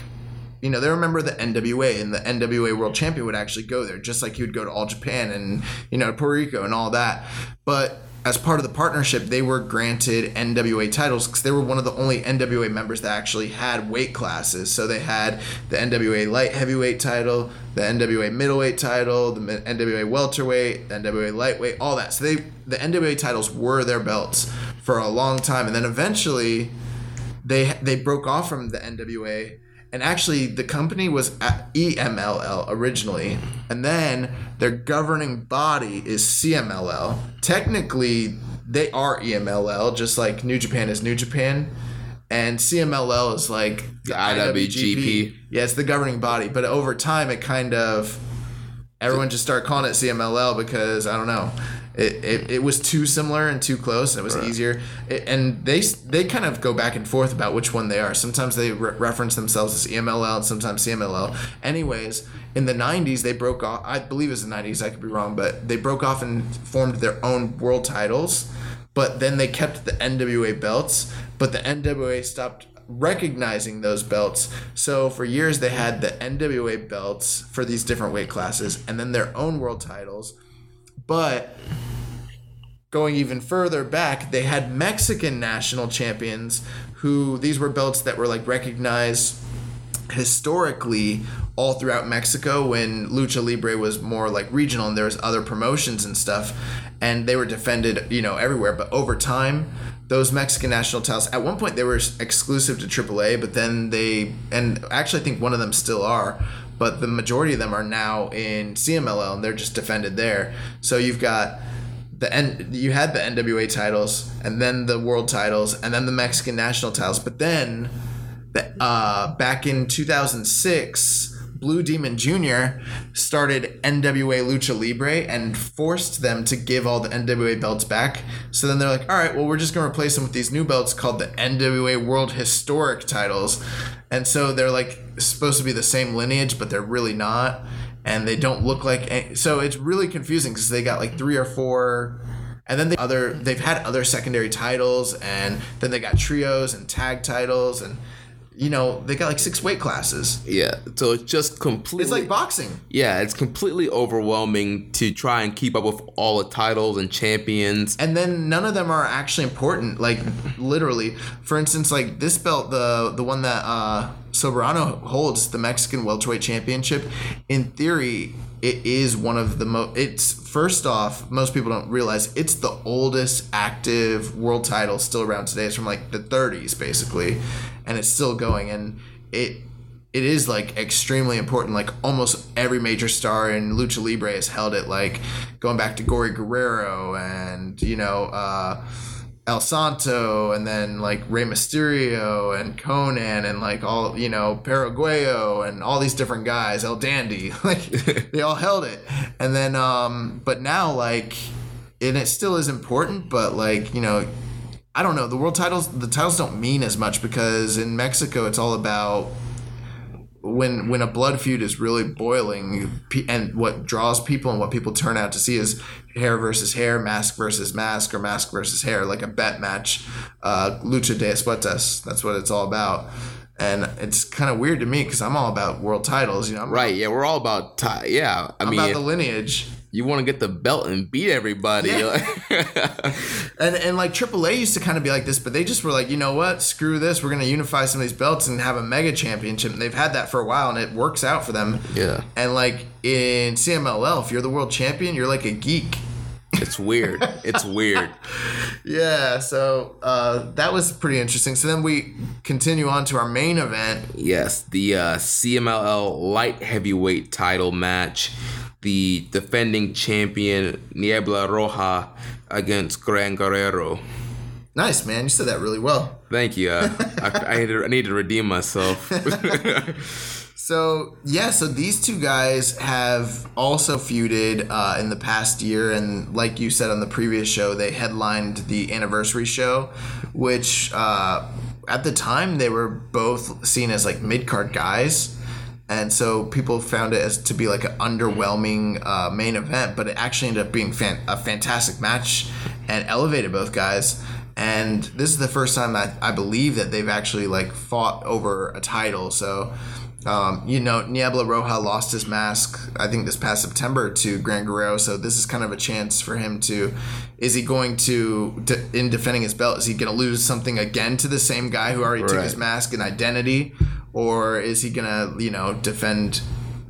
You know, they remember the NWA, and the NWA World Champion would actually go there, just like he would go to All Japan and you know Puerto Rico and all that. But as part of the partnership, they were granted NWA titles because they were one of the only NWA members that actually had weight classes. So they had the NWA light heavyweight title, the NWA middleweight title, the NWA welterweight, the NWA lightweight, all that. So they the NWA titles were their belts for a long time, and then eventually they they broke off from the NWA. And actually, the company was EMLL originally, and then their governing body is CMLL. Technically, they are EMLL, just like New Japan is New Japan, and CMLL is like the IWGP. Yeah, it's the governing body. But over time, it kind of everyone just started calling it CMLL because I don't know. It, it, it was too similar and too close, and it was easier. It, and they they kind of go back and forth about which one they are. Sometimes they re- reference themselves as EMLL, and sometimes CMLL. Anyways, in the '90s, they broke off. I believe it was the '90s. I could be wrong, but they broke off and formed their own world titles. But then they kept the NWA belts, but the NWA stopped recognizing those belts. So for years they had the NWA belts for these different weight classes and then their own world titles. But going even further back, they had Mexican national champions who these were belts that were like recognized historically all throughout Mexico when lucha libre was more like regional and there was other promotions and stuff and they were defended you know everywhere. But over time those Mexican national titles at one point they were exclusive to AAA but then they and actually I think one of them still are but the majority of them are now in CMLL and they're just defended there. So you've got the N, you had the NWA titles and then the world titles and then the Mexican national titles but then the- uh, back in 2006, Blue Demon Jr. started NWA Lucha Libre and forced them to give all the NWA belts back. So then they're like, all right, well, we're just going to replace them with these new belts called the NWA World Historic titles. And so they're like supposed to be the same lineage, but they're really not. And they don't look like. Any, so it's really confusing because they got like three or four and then the other they've had other secondary titles and then they got trios and tag titles and you know they got like six weight classes yeah, so it's just completely. it's like boxing yeah, it's completely overwhelming to try and keep up with all the titles and champions. and then none of them are actually important like literally for instance like this belt the the one that uh soberano holds the mexican welterweight championship in theory it is one of the most it's first off most people don't realize it's the oldest active world title still around today it's from like the 30s basically and it's still going and it it is like extremely important. Like almost every major star in lucha libre has held it. Like going back to Gory Guerrero and you know uh, El Santo, and then like Rey Mysterio and Konnan and like all you know Paraguayo and all these different guys. El Dandy, like they all held it. And then, um, but now like, and it still is important, but like you know I don't know. The world titles, the titles don't mean as much because in Mexico, it's all about when when a blood feud is really boiling, and what draws people and what people turn out to see is hair versus hair, mask versus mask, or mask versus hair, like a bet match, uh, lucha de apuestas. That's what it's all about. And it's kind of weird to me because I'm all about world titles. You know, I'm Right. Yeah, we're all about ti Yeah, I I'm mean, about the lineage. You want to get the belt and beat everybody. And and like AAA used to kind of be like this, but they just were like, you know what? Screw this. We're gonna unify some of these belts and have a mega championship. And they've had that for a while, and it works out for them. Yeah. And like in CMLL, if you're the world champion, you're like a geek. it's weird. It's weird. Yeah. So uh, that was pretty interesting. So then we continue on to our main event. Yes, the uh, CMLL light heavyweight title match. The defending champion Niebla Roja against Gran Guerrero. Nice man, you said that really well. Thank you. Uh, I, I, need to, I need to redeem myself. So yeah, so these two guys have also feuded uh, in the past year, and like you said on the previous show, they headlined the anniversary show, which uh, at the time they were both seen as like mid card guys, and so people found it as to be like an underwhelming uh, main event, but it actually ended up being fan- a fantastic match and elevated both guys. And this is the first time I, I believe that they've actually like fought over a title. So um, you know, Niebla Roja lost his mask, I think, this past September to Gran Guerrero. So this is kind of a chance for him to. Is he going to, to in defending his belt? Is he going to lose something again to the same guy who already took his mask and identity, or is he to, you know, defend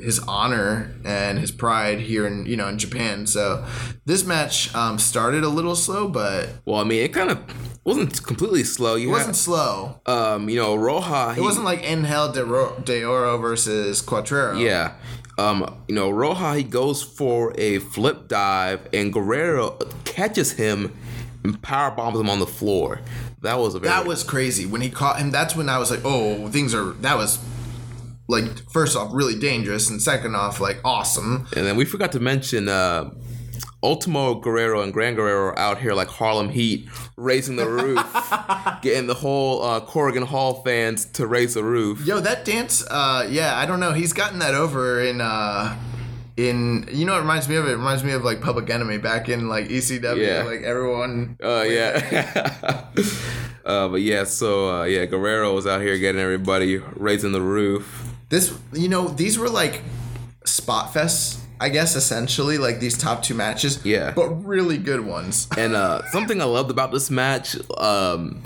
his honor and his pride here in you know in Japan? So this match um, started a little slow, but well, I mean, it kind of wasn't completely slow. You wasn't slow. um, you know, Roja. He, It wasn't like Angel de, Ro- de Oro versus Cuatrero. Yeah. Um, you know, Roja he goes for a flip dive and Guerrero catches him power bombs him on the floor. That was a very That was crazy when he caught him. That's when I was like, "Oh, things are." That was like first off really dangerous, and second off like awesome. and then we forgot to mention uh Ultimo Guerrero and Gran Guerrero are out here like Harlem Heat, raising the roof, getting the whole uh, Korakuen Hall fans to raise the roof. Yo, that dance. Uh, yeah, I don't know. He's gotten that over in. uh in you know, it reminds me of it. reminds me of like Public Enemy back in like ECW. Yeah. Like everyone. Uh, yeah. uh, but yeah, so uh, yeah, Guerrero was out here getting everybody raising the roof. This, you know, these were like spot fests. I guess essentially like these top two matches. Yeah. But really good ones. And uh, something I loved about this match, um,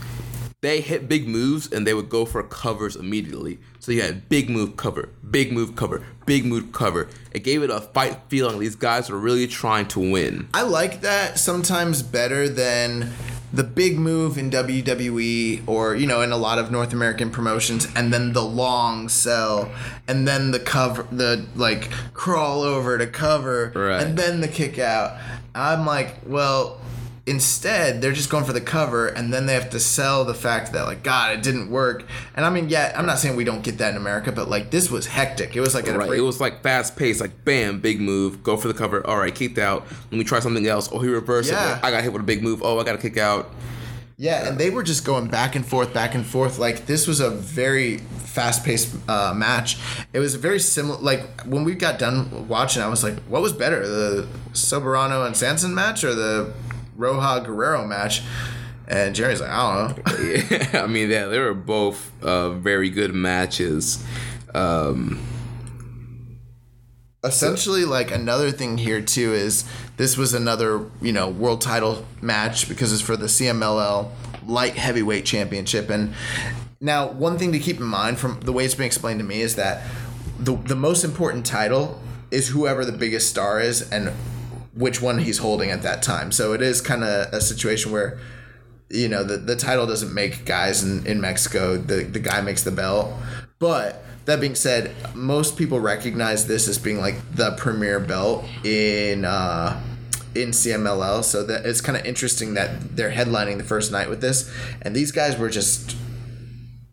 they hit big moves and they would go for covers immediately. So you had big move cover, big move cover, big move cover. It gave it a fight feeling. These guys were really trying to win. I like that sometimes better than the big move in WWE or you know in a lot of North American promotions and then the long sell and then the cover the like crawl over to cover Right. and then the kick out. I'm like, well, instead they're just going for the cover and then they have to sell the fact that like god it didn't work. And I mean, yeah, I'm not saying we don't get that in America, but like this was hectic. It was like a Right. It was like fast paced, like bam, big move, go for the cover. All right, kicked out. Let me try something else. Oh, he reversed Yeah. it. I got hit with a big move. Oh, I got to kick out. Yeah, and they were just going back and forth, back and forth. Like this was a very fast-paced uh, match. It was very similar. Like when we got done watching, I was like, "What was better, the Soberano and Sanson match or the Roja Guerrero match?" And Jerry's like, "I don't know." Yeah, I mean, yeah, they were both uh, very good matches. Um, essentially like another thing here too is this was another you know world title match because it's for the CMLL light heavyweight championship and now one thing to keep in mind from the way it's been explained to me is that the the most important title is whoever the biggest star is and which one he's holding at that time. So it is kind of a situation where you know the, the title doesn't make guys in, in mexico the, the guy makes the belt. But that being said most people recognize this as being like the premier belt in uh in CMLL so that it's kind of interesting that they're headlining the first night with this. And these guys were just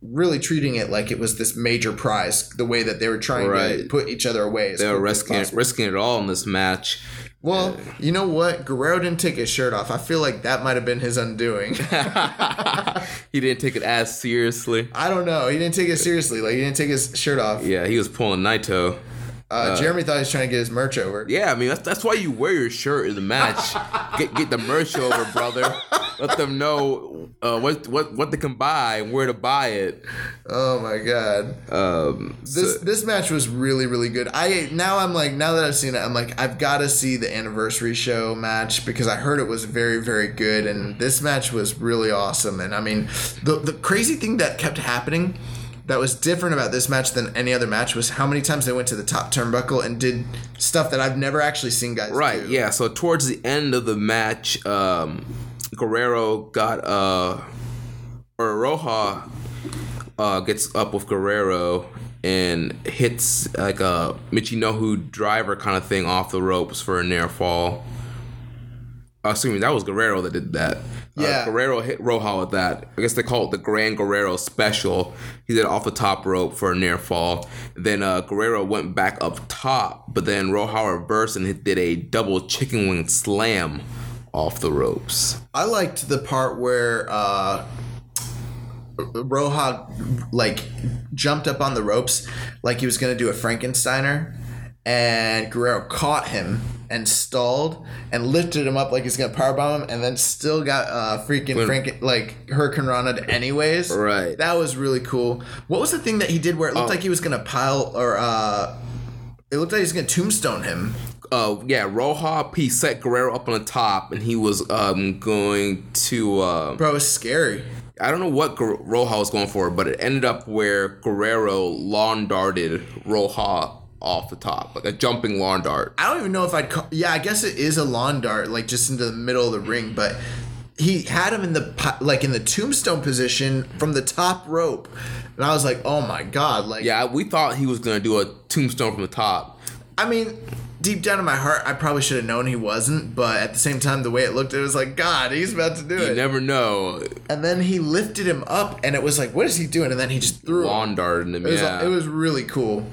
really treating it like it was this major prize the way that they were trying to put each other away they were risking risking it all in this match. Well, you know what? Guerrero didn't take his shirt off. I feel like that might have been his undoing. he didn't take it as seriously. I don't know. He didn't take it seriously. Like he didn't take his shirt off. Yeah, he was pulling Naito. Uh, Jeremy thought he was trying to get his merch over. Yeah, I mean that's that's why you wear your shirt in the match. get get the merch over, brother. Let them know uh, what what what they can buy and where to buy it. Oh my god. Um, This so- this match was really really good. I now I'm like now that I've seen it, I'm like I've got to see the anniversary show match because I heard it was very very good and this match was really awesome. And I mean, the the crazy thing that kept happening that was different about this match than any other match was how many times they went to the top turnbuckle and did stuff that I've never actually seen guys Right, do. yeah. So towards the end of the match, um, Guerrero got uh, or Roja uh, gets up with Guerrero and hits like a Michinoku driver kind of thing off the ropes for a near fall. Uh, Assuming that was Guerrero that did that. Yeah. Uh, Guerrero hit Roja with that. I guess they call it the Grand Guerrero Special. He did it off the top rope for a near fall. Then uh, Guerrero went back up top, but then Roja reversed and did a double chicken wing slam off the ropes. I liked the part where uh Roja like jumped up on the ropes like he was gonna do a Frankensteiner and Guerrero caught him and stalled and lifted him up like he's gonna powerbomb him and then still got uh freaking When- Franken like Hurricanrana anyways. Right. That was really cool. What was the thing that he did where it looked Oh. like he was gonna pile or uh it looked like he was gonna tombstone him. Uh, yeah, Roja he set Guerrero up on the top, and he was um going to uh, Bro, it was scary. I don't know what Guer- Roja was going for, but it ended up where Guerrero lawn darted Roja off the top, like a jumping lawn dart. I don't even know if I'd call. Yeah, I guess it is a lawn dart, like just into the middle of the ring. But he had him in the like in the tombstone position from the top rope, and I was like, oh my god! Like, Yeah, we thought he was gonna do a tombstone from the top. I mean, deep down in my heart, I probably should have known he wasn't. But at the same time, the way it looked, it was like, God, he's about to do You it. You never know. and then he lifted him up, and it was like, what is he doing? And then he just threw. Lawn darted him. It was, yeah. it was really cool.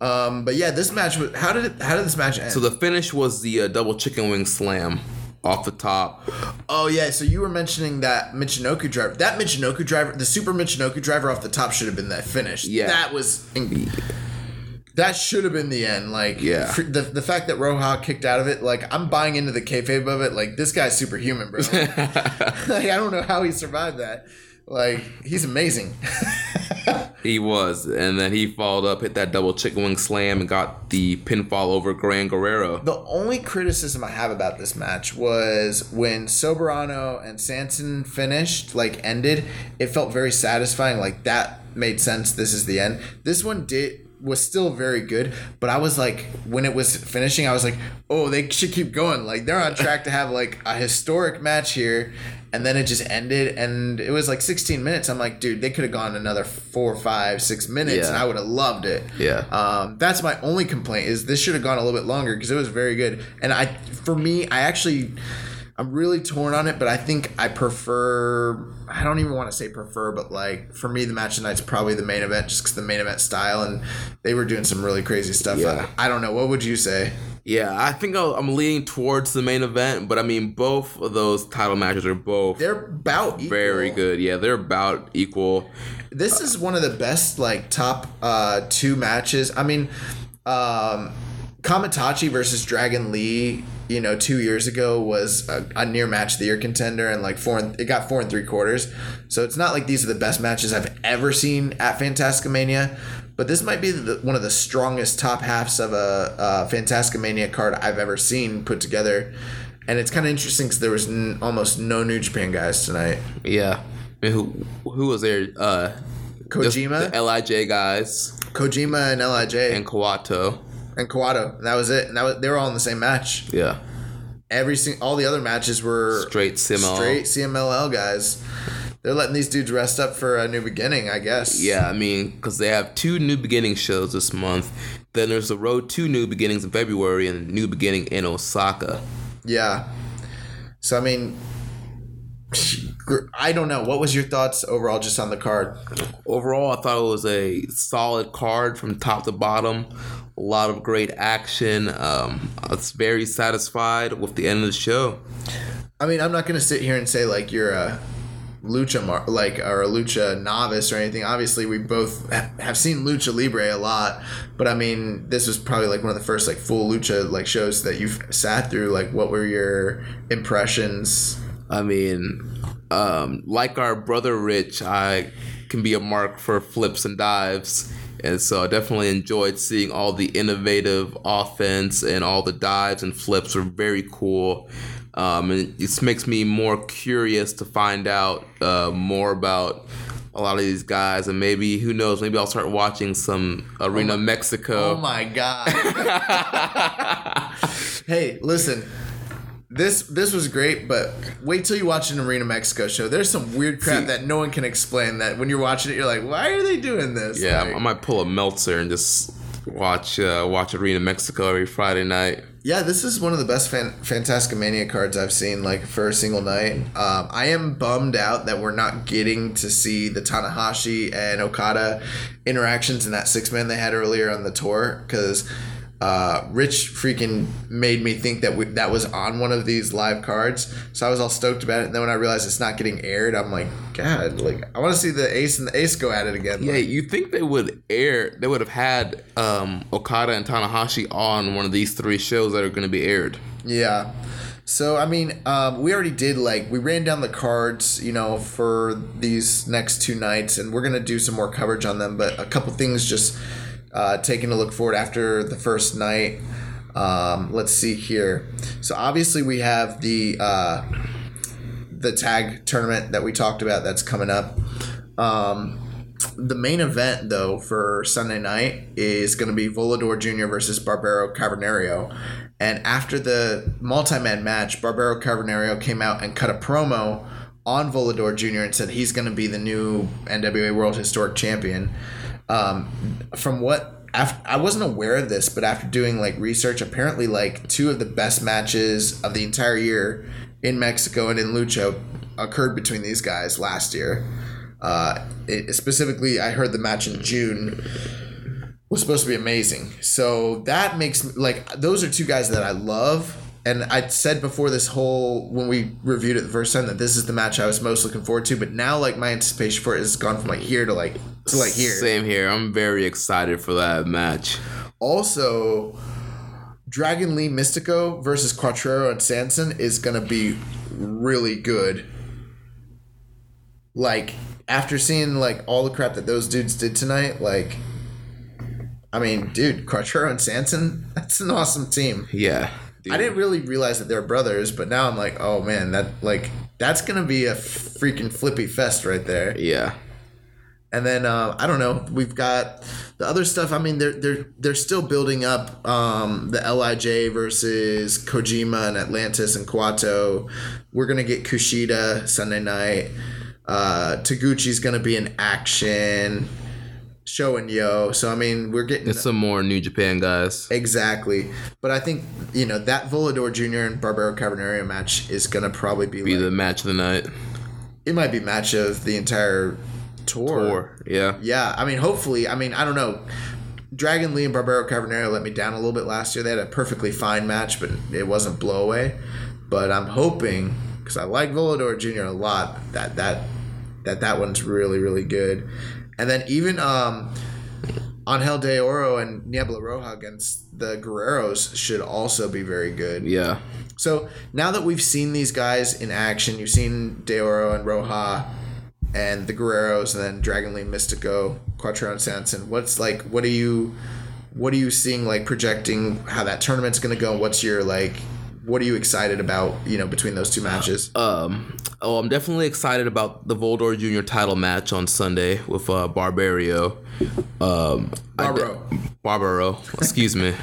Um, but yeah, this match was. How did it? How did this match end? so the finish was the uh, double chicken wing slam off the top. Oh yeah, so you were mentioning that Michinoku driver. That Michinoku driver, the super Michinoku driver off the top should have been that finish. Yeah. that was. That should have been the end. Like, Yeah. fr- the the fact that Roja kicked out of it, like, I'm buying into the kayfabe of it. Like, this guy's superhuman, bro. like, I don't know how he survived that. Like, he's amazing. He was, and then he followed up, hit that double chicken wing slam, and got the pinfall over Gran Guerrero. The only criticism I have about this match was when Soberano and Sanson finished, like ended, it felt very satisfying. Like that made sense. This is the end. This one did was still very good, but I was like, when it was finishing, I was like, oh, they should keep going. Like they're on track to have like a historic match here. And then it just ended, and it was like 16 minutes. I'm like, dude, they could have gone another four, five, six minutes, and I would have loved it. Yeah. Um, that's my only complaint is this should have gone a little bit longer because it was very good. And I, for me, I actually, I'm really torn on it, but I think I prefer. I don't even want to say prefer, but like for me, the match of the night's probably the main event, just because the main event style, and they were doing some really crazy stuff. Yeah. I, I don't know. What would you say? Yeah, I think I'll, I'm leaning towards the main event, but I mean, both of those title matches are both They're about equal. very good. Yeah, they're about equal. This is one of the best like top uh two matches. I mean, um Kamaitachi versus Dragon Lee, you know, two years ago was a, a near match of the year contender and like four and it got four and three quarters. So it's not like these are the best matches I've ever seen at Fantastica Mania, but this might be the, one of the strongest top halves of a, a Fantastica Mania card I've ever seen put together. And it's kind of interesting because there was n- almost no New Japan guys tonight. Yeah. I mean, who who was there? Uh, Kojima, the Lij guys, Kojima, and Lij, and and, Kawato. And Kawato. And that was it. And that was, they were all in the same match. Yeah, Every sing- all the other matches were straight CML. straight CMLL guys. They're letting these dudes rest up for a new beginning, I guess. Yeah, I mean, because they have two New Beginning shows this month. Then there's the Road to New Beginnings in February and New Beginning in Osaka. Yeah. So I mean, I don't know. What was your thoughts overall just on the card? Overall, I thought it was a solid card from top to bottom. A lot of great action. Um, I was very satisfied with the end of the show. I mean, I'm not gonna sit here and say like you're a lucha mar- like or a lucha novice or anything. Obviously, we both ha- have seen lucha libre a lot, but I mean, this was probably like one of the first like full lucha like shows that you've sat through. Like, what were your impressions? I mean, um, like our brother Rich, I can be a mark for flips and dives. And so I definitely enjoyed seeing all the innovative offense and all the dives and flips were very cool. Um, and it makes me more curious to find out uh, more about a lot of these guys. And maybe, who knows, maybe I'll start watching some Arena Mexico. Oh my god! hey, listen. This this was great, but wait till you watch an Arena Mexico show. There's some weird crap See- that no one can explain. That when you're watching it, you're like, why are they doing this? yeah, Like- I might pull a Meltzer and just watch uh, watch Arena Mexico every Friday night. Yeah, this is one of the best fan- Fantastica Mania cards I've seen, like for a single night. Um, I am bummed out that we're not getting to see the Tanahashi and Okada interactions in that six man they had earlier on the tour because uh, Rich freaking made me think that we, that was on one of these live cards. So I was all stoked about it. And then when I realized it's not getting aired, I'm like, God, like I want to see the Ace and the Ace go at it again. Yeah, Like, you think they would air? They would have had um, Okada and Tanahashi on one of these three shows that are going to be aired. Yeah. So I mean, um, we already did like we ran down the cards, you know, for these next two nights, and we're gonna do some more coverage on them. But a couple things just uh, taking a look forward after the first night. Um, let's see here. So obviously we have the uh, the tag tournament that we talked about that's coming up. Um, the main event though for Sunday night is going to be Volador Jr. versus Barbaro Cavernario. And after the multi-man match, Barbaro Cavernario came out and cut a promo on Volador Jr. and said he's going to be the new NWA World Historic Champion. Um, from what after, I wasn't aware of this, but after doing like research, apparently like two of the best matches of the entire year in Mexico and in Lucha occurred between these guys last year. Uh, it, specifically, I heard the match in June was supposed to be amazing. So that makes like those are two guys that I love. And I said before this whole when we reviewed it the first time that this is the match I was most looking forward to. But now like my anticipation for it has gone from like here to like to like here. Same here. I'm very excited for that match. Also, Dragon Lee Mystico versus Cuatrero and Sanson is gonna be really good. Like after seeing like all the crap that those dudes did tonight, like I mean, dude, Cuatrero and Sanson, that's an awesome team. Yeah. dude. I didn't really realize that they're brothers, but now I'm like, oh man, that like that's gonna be a freaking flippy fest right there. Yeah. And then uh, I don't know. We've got the other stuff. I mean, they're they're they're still building up um, the Lij versus Kojima and Atlantis and Kawato. We're gonna get Kushida Sunday night. Uh, Taguchi's gonna be in action. Sho and Yo. So I mean, we're getting It's some more New Japan guys. exactly. But I think you know that Volador Jr. and Barbaro Cavernario match is gonna probably be, Be like, the match of the night. it might be match of the entire tour. Or yeah. Yeah, I mean, hopefully, I mean, I don't know. Dragon Lee and Barbaro Cavernario let me down a little bit last year. They had a perfectly fine match, but it wasn't blowaway. But I'm hoping because I like Volador Jr. a lot that that that that one's really really good. And then even um, Angel De Oro and Niebla Roja against the Guerreros should also be very good. Yeah. So now that we've seen these guys in action, you've seen De Oro and Roja and the Guerreros and then Dragon Lee Mystico, Quattro and Sanson. What's like what are you what are you seeing like projecting how that tournament's gonna go? What's your like what are you excited about, you know, between those two matches? Um. Oh, I'm definitely excited about the Volador Jr. title match on Sunday with uh, Barbario. Um, I de- Barbaro. Barbaro. Excuse me.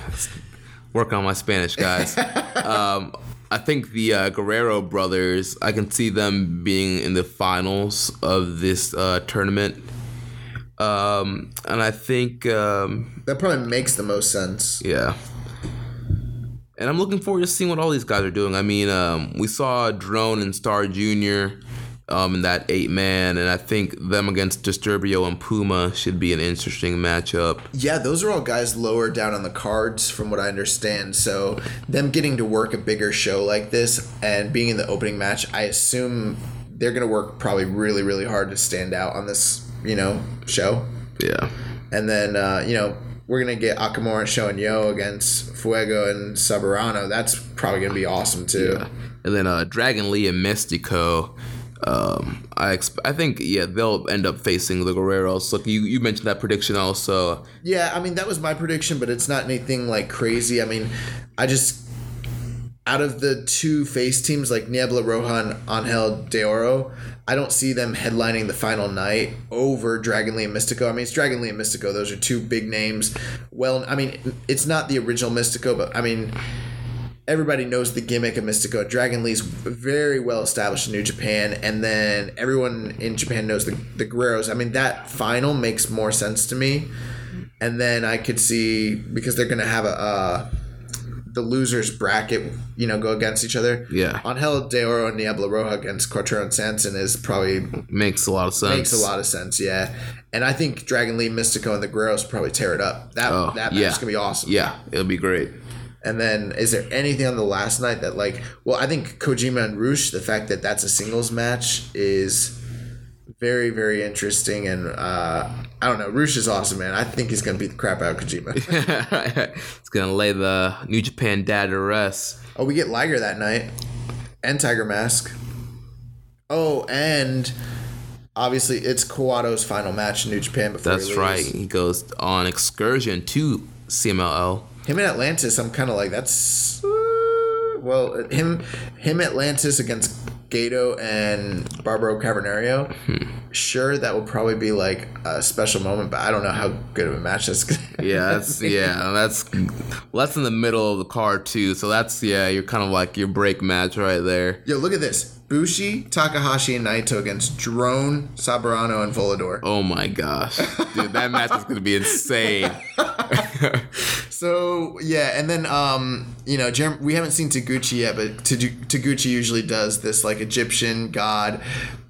Work on my Spanish, guys. um, I think the uh, Guerrero brothers. I can see them being in the finals of this uh, tournament. Um, and I think um, That probably makes the most sense. yeah. And I'm looking forward to seeing what all these guys are doing. I mean, um, we saw Drone and Star Jr. um, in that eight man, and I think them against Disturbio and Puma should be an interesting matchup. Yeah, those are all guys lower down on the cards, from what I understand. So them getting to work a bigger show like this and being in the opening match, I assume they're gonna work probably really, really hard to stand out on this, you know, show. Yeah. And then uh, you know we're gonna get Akamura and Yo against Fuego and Sabarano. That's probably gonna be awesome too. Yeah. And then uh, Dragon Lee and Mystico. Um, I exp- I think yeah they'll end up facing the Guerreros. Look, you, you mentioned that prediction also. Yeah, I mean that was my prediction, but it's not anything like crazy. I mean, I just out of the two face teams like Niebla Roja and Angel De Oro, I don't see them headlining the final night over Dragon Lee and Mystico. I mean, it's Dragon Lee and Mystico; those are two big names. Well, I mean, it's not the original Mystico, but I mean, everybody knows the gimmick of Mystico. Dragon Lee's very well established in New Japan, and then everyone in Japan knows the the Guerreros. I mean, that final makes more sense to me. And then I could see because they're gonna have a uh, the losers bracket, you know, go against each other. Yeah. Angel De Oro and Niebla Roja against Cuatrero and Sanson is probably Makes a lot of sense. makes a lot of sense. Yeah, and I think Dragon Lee, Mystico, and the Guerreros probably tear it up. That Oh, that match yeah. gonna be awesome. Yeah, it'll be great. And then, is there anything on the last night that like? Well, I think Kojima and Rush. The fact that that's a singles match is very, very interesting. And uh, I don't know, Rush is awesome, man. I think he's gonna beat the crap out of Kojima. he's gonna lay the New Japan dad to rest. oh, we get Liger that night, and Tiger Mask. Oh, and obviously it's Kawato's final match in New Japan before. That's he right. He goes on excursion to CMLL. Him and Atlantis, I'm kind of like that's. uh, well, him, him Atlantis against Gato and Barbaro Cavernario. Sure, that will probably be like a special moment, but I don't know how good of a match that's. Gonna Yeah, that's yeah, that's well, that's in the middle of the card too. So that's yeah, you're kind of like your break match right there. Yo, look at this. Bushi, Takahashi, and Naito against Drone, Soberano, and Volador. Oh my gosh, dude, that match is gonna be insane. So yeah, and then um, you know, Jerem- we haven't seen Taguchi yet, but Taguchi usually does this like Egyptian god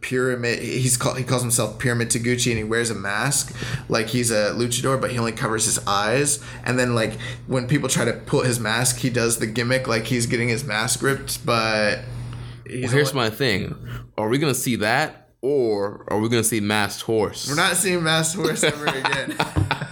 pyramid. He's called he calls himself Pyramid Taguchi, and he wears a mask like he's a luchador, but he only covers his eyes. And then like when people try to pull his mask, he does the gimmick like he's getting his mask ripped, but he's Here's only- my thing: Are we gonna see that, or are we gonna see masked horse? we're not seeing masked horse ever again.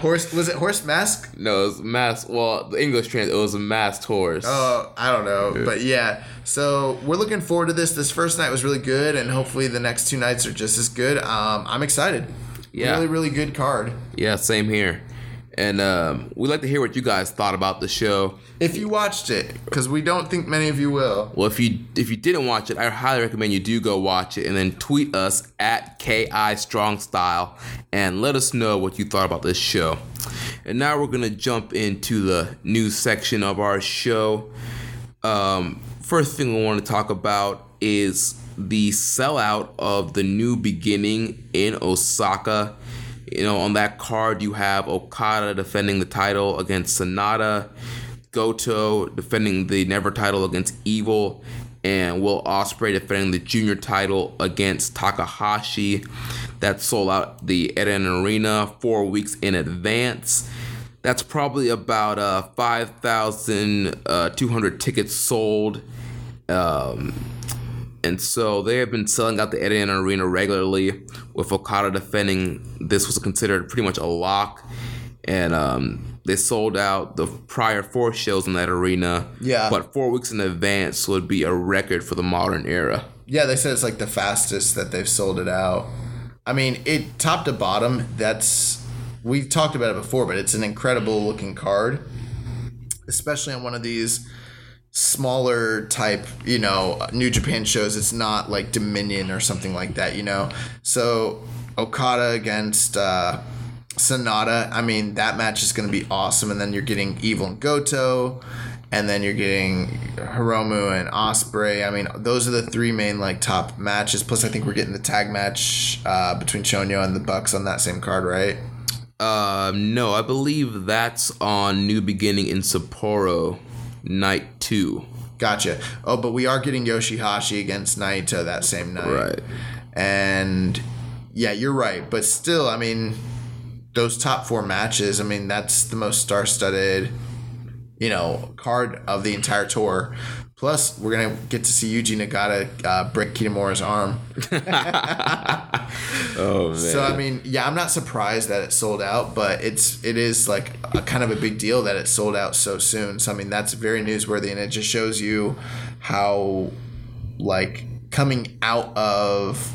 horse was it horse mask? No, it was mask. Well, the English trans, it was a masked horse. Oh, I don't know, but yeah. So we're looking forward to this. This first night was really good, and hopefully the next two nights are just as good. Um, I'm excited. Yeah. really, really good card. Yeah, same here. And um, we'd like to hear what you guys thought about the show. If you watched it, because we don't think many of you will. Well, if you if you didn't watch it, I highly recommend you do go watch it and then tweet us at Ki Strong Style and let us know what you thought about this show. And now we're gonna jump into the news section of our show. Um, first thing we want to talk about is the sellout of the new beginning in Osaka. You know, on that card you have Okada defending the title against Sanada, Goto defending the Never title against Evil, and Will Ospreay defending the junior title against Takahashi. That sold out the Edion Arena four weeks in advance. That's probably about uh, 5,200 tickets sold. Um, and so they have been selling out the Edion Arena regularly, with Okada defending. This was considered pretty much a lock, and um, they sold out the prior four shows in that arena. Yeah. but four weeks in advance would be a record for the modern era. Yeah, they said it's like the fastest that they've sold it out. I mean, it top to bottom. That's we've talked about it before, but it's an incredible looking card, especially on one of these smaller type, you know, New Japan shows. It's not like Dominion or something like that, you know. So Okada against uh, Sanada. I mean, that match is going to be awesome. And then you're getting Evil and Goto, and then you're getting Hiromu and Ospreay. I mean, those are the three main like top matches. Plus, I think we're getting the tag match uh, between Shonyo and the Bucks on that same card, right? Um, no, I believe that's on New Beginning in Sapporo, night two. Gotcha. Oh, but we are getting Yoshihashi against Naito that same night. Right. And yeah, you're right. But still, I mean, those top four matches, I mean, that's the most star studded, you know, card of the entire tour. Plus, we're gonna get to see Yuji Nagata uh, break Kitamura's arm. Oh man. So I mean, yeah, I'm not surprised that it sold out, but it's it is like a kind of a big deal that it sold out so soon. So I mean, that's very newsworthy, and it just shows you how like coming out of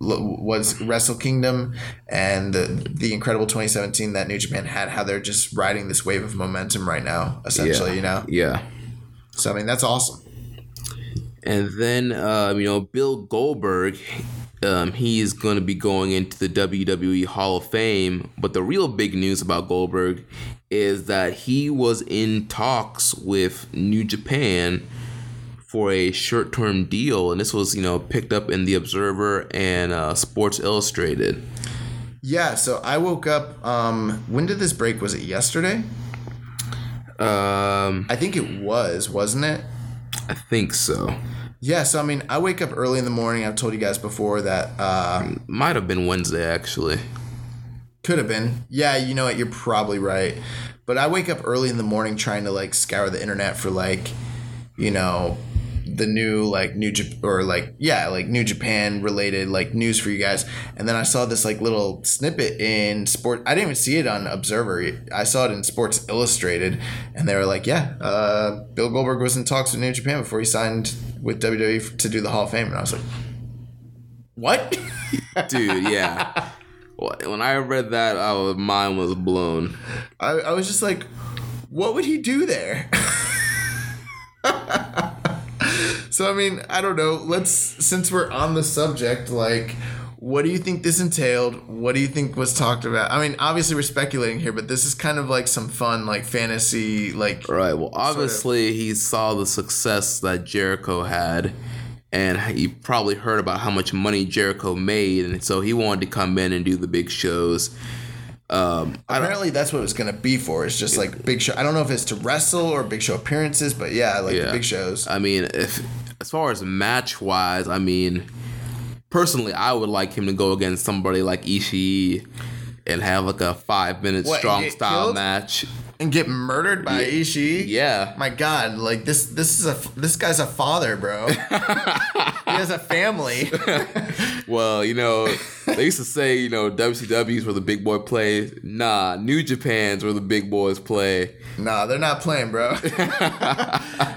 was Wrestle Kingdom and the the incredible 2017 that New Japan had, how they're just riding this wave of momentum right now, essentially. yeah. You know, Yeah. So I mean, that's awesome. And then, um, you know, Bill Goldberg, um, is going to be going into the WWE Hall of Fame. But the real big news about Goldberg is that he was in talks with New Japan for a short term deal. And this was, you know, picked up in The Observer and uh, Sports Illustrated. Yeah. So I woke up. Um, when did this break? Was it yesterday? Um, I think it was, wasn't it? I think so. Yeah, so I mean, I wake up early in the morning. I've told you guys before that uh, Might have been Wednesday, actually. could have been. Yeah, you know what? You're probably right. But I wake up early in the morning trying to like scour the internet for like, you know, the new like new Jap- or like yeah like New Japan related like news for you guys. And then I saw this like little snippet in Sport. I didn't even see it on Observer. I saw it in Sports Illustrated, and they were like, yeah, uh, Bill Goldberg was in talks with New Japan before he signed with WWE to do the Hall of Fame, and I was like, what? Dude, yeah. When I read that, I was, mine was blown. I, I was just like, what would he do there? so I mean, I don't know. Let's since we're on the subject, like, what do you think this entailed? What do you think was talked about? I mean, obviously we're speculating here, but this is kind of like some fun, like fantasy, like Right. Well, obviously, he saw the success that Jericho had, and he probably heard about how much money Jericho made, and so he wanted to come in and do the big shows. Um, Apparently, that's what it's gonna be for. It's just like big show. I don't know if it's to wrestle or big show appearances, but yeah, like Yeah. the big shows. I mean, if as far as match wise, I mean, personally, I would like him to go against somebody like Ishii and have like a five minute What, strong style killed? match. And get murdered by Ishii. Yeah. My God, like this, this is a this guy's a father, bro. he has a family. Well, you know, they used to say, you know, WCW's where the big boy play. Nah, New Japan's where the big boys play. nah, they're not playing, bro.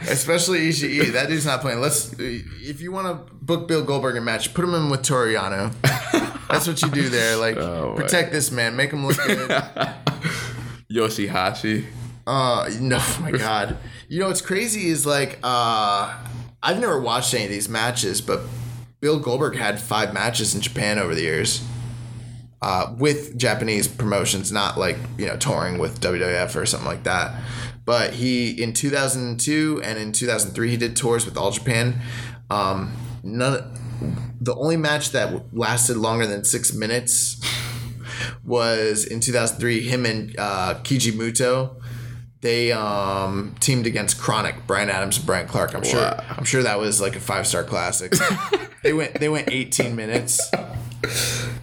Especially Ishii. That dude's not playing. Let's. If you want to book Bill Goldberg a match, put him in with Toru Yano. That's what you do there. Like Oh, protect this man, make him look good. Yoshihashi. Uh, no, oh my God. You know what's crazy is like, uh, I've never watched any of these matches, but Bill Goldberg had five matches in Japan over the years. Uh, with Japanese promotions, not like you know touring with WWF or something like that. But he in 2002 and in 2003 he did tours with All Japan. Um, none. The only match that lasted longer than six minutes was in 2003. Him and uh, Keiji Muto, they um, teamed against Chronic, Brian Adams and Brian Clark. I'm sure. Wow. I'm sure that was like a five star classic. they went. They went 18 minutes.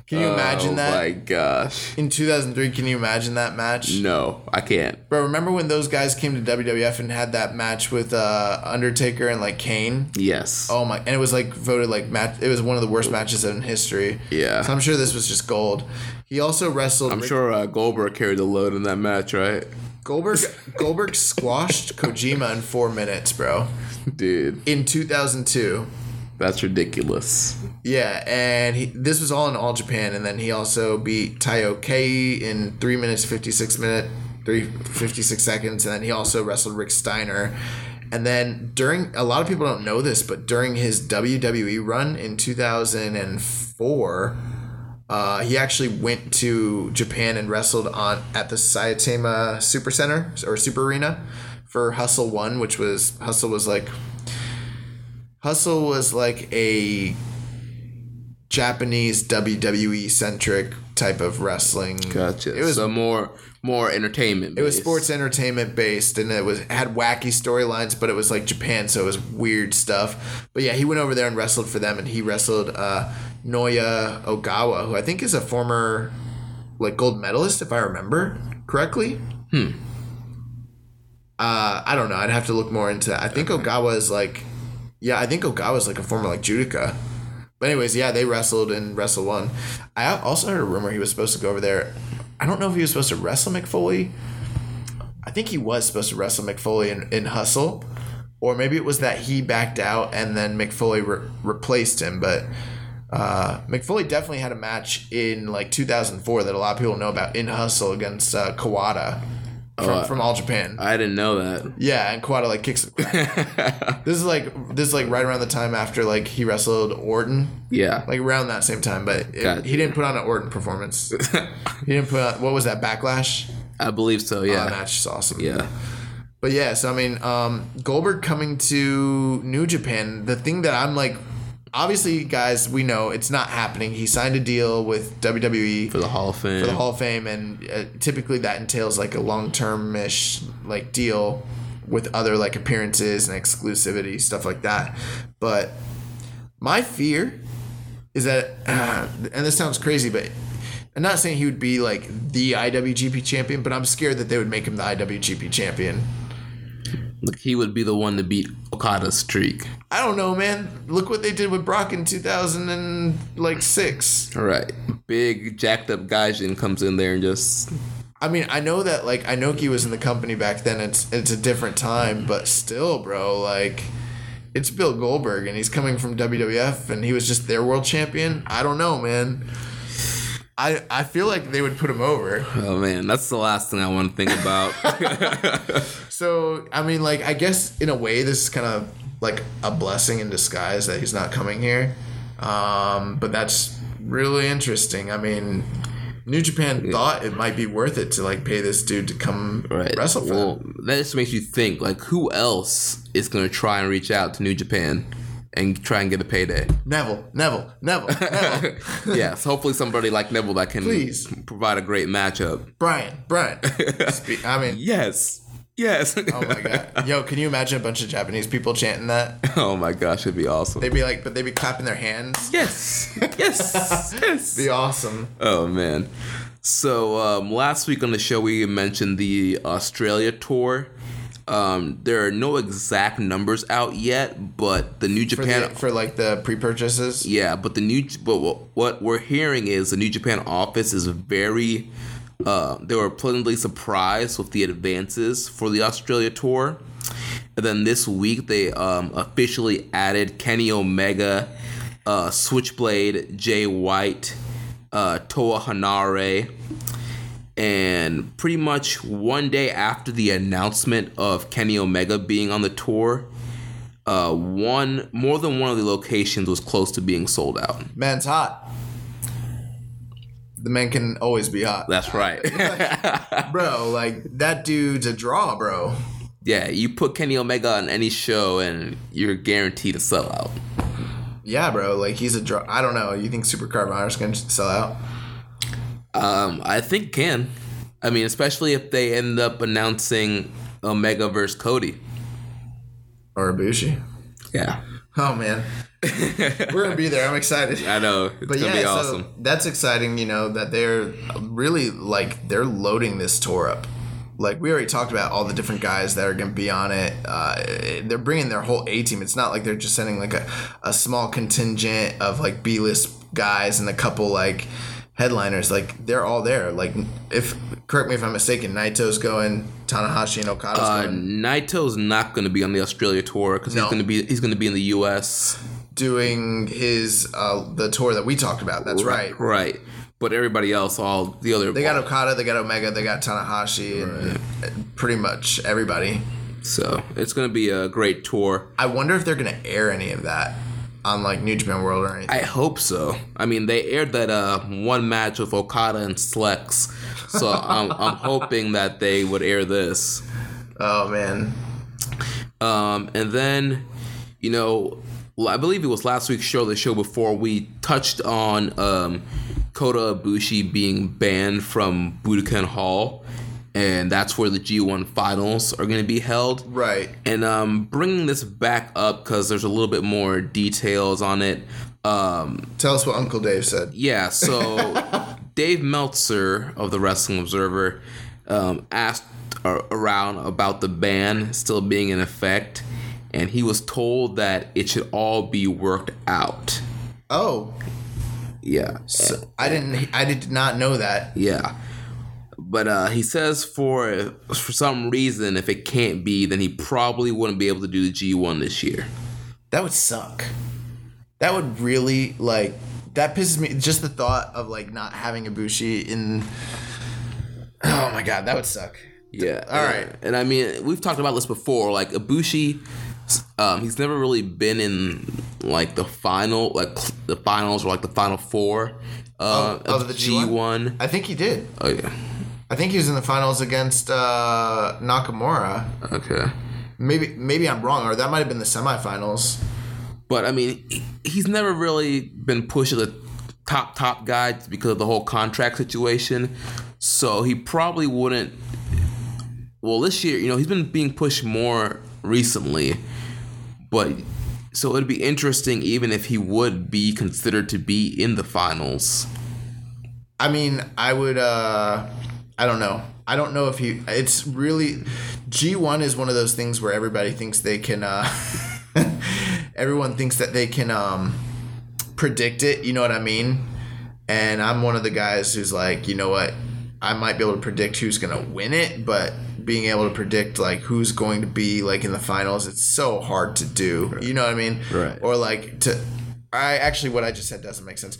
Can you imagine oh that? my gosh. In 2003, can you imagine that match? No, I can't. Bro, remember when those guys came to WWF and had that match with uh, Undertaker and like Kane? Yes. Oh my! And it was like voted like match. It was one of the worst matches in history. Yeah. So I'm sure this was just gold. He also wrestled. I'm Rick- sure uh, Goldberg carried the load in that match, right? Goldberg Goldberg squashed Kojima in four minutes, bro. Dude, In 2002. That's ridiculous. Yeah, and he, this was all in All Japan, and then he also beat Taiyo Kea in three minutes fifty six minute, three fifty six seconds, and then he also wrestled Rick Steiner. And then during a lot of people don't know this, but during his WWE run in two thousand and four, uh, he actually went to Japan and wrestled on at the Saitama Super Center or Super Arena for Hustle One, which was Hustle was like Hustle was like a Japanese WWE centric type of wrestling. Gotcha. It was so more more entertainment. it was sports entertainment based, and it was had wacky storylines, but it was like Japan, so it was weird stuff. But yeah, he went over there and wrestled for them, and he wrestled uh, Naoya Ogawa, who I think is a former like gold medalist, if I remember correctly. Hmm. Uh, I don't know. I'd have to look more into. That. I think Ogawa is like, yeah, I think Ogawa is like a former like judoka. But anyways, yeah, they wrestled in Wrestle One. I also heard a rumor he was supposed to go over there. I don't know if he was supposed to wrestle Mick Foley. I think he was supposed to wrestle Mick Foley in, in Hustle, or maybe it was that he backed out and then Mick Foley re- replaced him. But uh, Mick Foley definitely had a match in like 2004 that a lot of people know about in Hustle against uh, Kawada from, uh, from All Japan. I didn't know that. Yeah, and Kawada like kicks. this is like this is like right around the time after like he wrestled Orton, Yeah. like around that same time. But it, he didn't put on an Orton performance. he didn't put on what was that backlash? I believe so. Oh, Yeah. that match is awesome. yeah. But yeah, so I mean, um, Goldberg coming to New Japan. The thing that I'm like, obviously, guys, we know it's not happening. He signed a deal with WWE For the Hall of Fame. for the Hall of Fame, and uh, typically that entails like a long term ish like deal with other like appearances and exclusivity stuff like that. But my fear is that, and this sounds crazy, but I'm not saying he would be like the IWGP champion, but I'm scared that they would make him the IWGP champion. Like he would be the one to beat Okada's streak. I don't know, man. Look what they did with Brock in 2006. All right. Big jacked up Gaijin comes in there and just I mean, I know that like Inoki was in the company back then. It's it's a different time, but still, bro, like it's Bill Goldberg and he's coming from WWF and he was just their world champion. I don't know, man. I I feel like they would put him over. oh man, that's the last thing I want to think about. So I mean, like I guess in a way, this is kind of like a blessing in disguise that he's not coming here. Um, but that's really interesting. I mean, New Japan thought it might be worth it to like pay this dude to come right. wrestle for well, them. that just makes you think like who else is gonna try and reach out to New Japan and try and get a payday? Neville, Neville, Neville, Neville. yes, hopefully somebody like Neville that can Please. provide a great matchup. Brian, Brian. Spe- I mean, Yes. Yes. oh my god, yo, can you imagine a bunch of Japanese people chanting that? oh my gosh, it'd be awesome. They'd be like, but they'd be clapping their hands. yes. Yes. yes. Be awesome. Oh man. So um, last week on the show we mentioned the Australia tour. Um, there are no exact numbers out yet, but the New For, Japan the, for like the pre-purchases. yeah, but the new but what- what we're hearing is the New Japan office is very uh, they were pleasantly surprised with the advances for the Australia tour. And then this week they um, officially added Kenny Omega, uh, Switchblade, Jay White, uh, Toa Henare, and pretty much one day after the announcement of Kenny Omega being on the tour, uh, one more than one of the locations was close to being sold out. Man's hot. The man can always be hot. That's right. bro, like that dude's a draw, bro. yeah, you put Kenny Omega on any show and you're guaranteed to sell out. Yeah, bro, like he's a draw. I don't know. You think Super Supercar gonna sell out? Um, I think can. I mean, especially if they end up announcing Omega versus Cody. Or Ibushi? Yeah, Oh man, we're gonna be there. I'm excited. I know. It's But gonna yeah, be so that's exciting. You know that they're really like they're loading this tour up. Like we already talked about all the different guys that are going to be on it. Uh, they're bringing their whole A team. It's not like they're just sending like a, a small contingent of like B list guys and a couple like headliners. Like they're all there. Like if correct me if I'm mistaken, Naito's going, Tanahashi and Okada's Uh, going, Naito's not going to be on the Australia tour because No. he's going to be he's going to be in the U.S. doing his uh, the tour that we talked about. That's right. Right. But everybody else, all the other, They got Okada, they got Omega, they got Tanahashi, and pretty much everybody. so it's going to be a great tour. I wonder if they're gonna air any of that on like New Japan World or anything. I hope so. I mean, they aired that uh, one match with Okada and Slex, so I'm, I'm hoping that they would air this. oh man, Um, and then, you know, I believe it was last week's show, the show before we touched on um, Kota Ibushi being banned from Budokan Hall, and that's where the G1 finals are going to be held. Right. And um, bringing this back up because there's a little bit more details on it. Um, Tell us what Uncle Dave said. yeah, so Dave Meltzer of the Wrestling Observer um, asked around about the ban still being in effect, and he was told that it should all be worked out. Oh, Yeah, so I didn't. I did not know that. yeah. But uh, he says for for some reason, if it can't be, then he probably wouldn't be able to do the G one this year. That would suck. That would really like. That pisses me. Just the thought of like not having Ibushi in. Oh my god, that would suck. Yeah. All right. And I mean, we've talked about this before. Like Ibushi, um, he's never really been in like the final, like the finals or like the final four uh, Of- of the G one. I think he did. Oh yeah. I think he was in the finals against uh, Nakamura. Okay. Maybe maybe I'm wrong, or that might have been the semifinals. But I mean, he's never really been pushed as a top top guy because of the whole contract situation. So he probably wouldn't. Well, this year, you know, he's been being pushed more recently, but so it'd be interesting even if he would be considered to be in the finals. I mean, I would. uh I don't know. I don't know if he. It's really G one is one of those things where everybody thinks they can. uh Everyone thinks that they can um predict it. You know what I mean? And I'm one of the guys who's like, you know what? I might be able to predict who's gonna win it, but being able to predict like who's going to be like in the finals, it's so hard to do. You know what I mean? Right. Or like to. I actually, what I just said doesn't make sense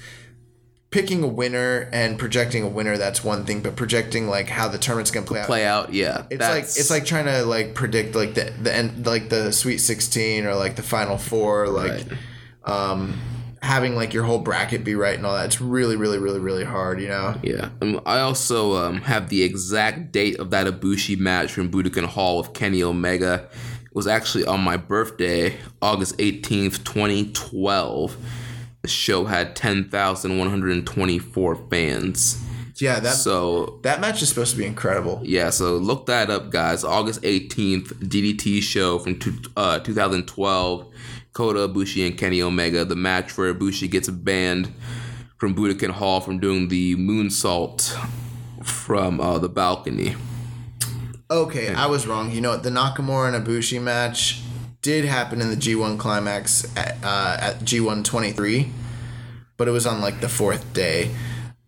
picking a winner and projecting a winner that's one thing but projecting like how the tournament's gonna play out Play out, yeah. it's like it's like trying to like predict like the the end like the sweet 16 or like the final four like Right. um having like your whole bracket be right and all that it's really really really really hard you know Yeah, um, I also um, have the exact date of that Ibushi match from Budokan Hall with Kenny Omega. It was actually on my birthday, August 18th, 2012. The show had 10,124 fans. yeah that So, that match is supposed to be incredible yeah, so look that up, guys. August 18th, DDT show from two, uh, 2012. Kota Ibushi and Kenny Omega. The match where Ibushi gets banned from Budokan Hall from doing the moonsault from uh, the balcony. Okay, I was wrong. You know what? The Nakamura and Ibushi match did happen in the G1 climax at, uh, at G1 23, but it was on like the fourth day.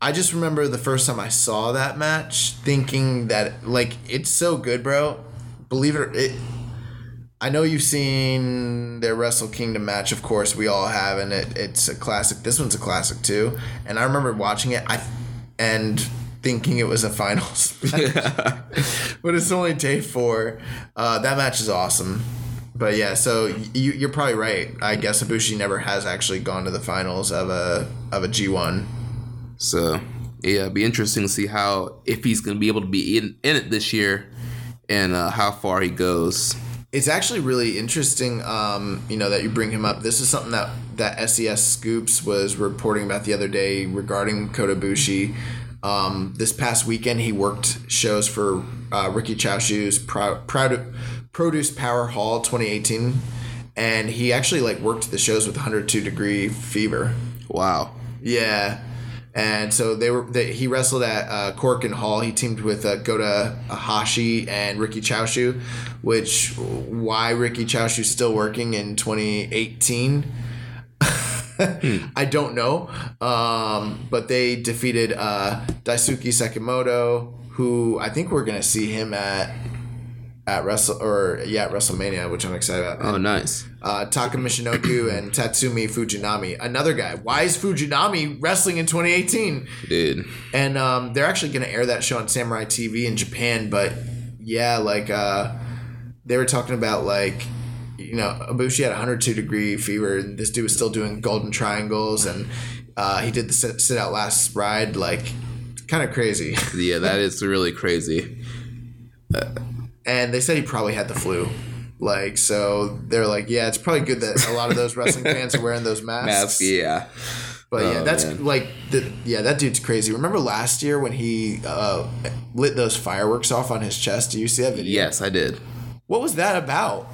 I just remember the first time I saw that match thinking that, like, it's so good, bro. Believe it or it. I know you've seen their Wrestle Kingdom match, of course, we all have, and it, it's a classic. This one's a classic too. And I remember watching it, I and thinking it was a finals match but it's only day four. Uh, that match is awesome. But yeah, so you, you're probably right. I guess Ibushi never has actually gone to the finals of a of a G1. So, yeah, it'd be interesting to see how, if he's going to be able to be in, in it this year and uh, how far he goes. It's actually really interesting, um, you know, that you bring him up. This is something that that SES Scoops was reporting about the other day regarding Kota Ibushi. Um, this past weekend, he worked shows for uh, Riki Choshu's Pro- Proud Produce Power Hall 2018, and he actually like worked the shows with 102 Degree Fever. Wow. Yeah. And so they were. They, he wrestled at uh, Korakuen Hall. He teamed with uh, Gota Hashi and Riki Choshu, which why Riki Choshu's still working in 2018. I don't know, um, but they defeated uh, Daisuke Sekimoto, who I think we're gonna see him at at Wrestle or yeah at WrestleMania, which I'm excited about. Oh, nice. uh, Taka Michinoku and Tatsumi Fujinami. Another guy. Why is Fujinami wrestling in 2018? Dude. And um, they're actually going to air that show on Samurai TV in Japan. But yeah, like uh, they were talking about like you know Ibushi had 102 degree fever, and this dude was still doing golden triangles, and uh, he did the sit, sit out last ride. Like kind of crazy. Yeah, that is really crazy. and they said he probably had the flu. Like so, they're like, yeah, it's probably good that a lot of those wrestling fans are wearing those masks. Mask, yeah. But yeah, Oh, that's man. like, the, yeah, that dude's crazy. Remember last year when he uh, lit those fireworks off on his chest? Do you see that video? Yes, I did. What was that about?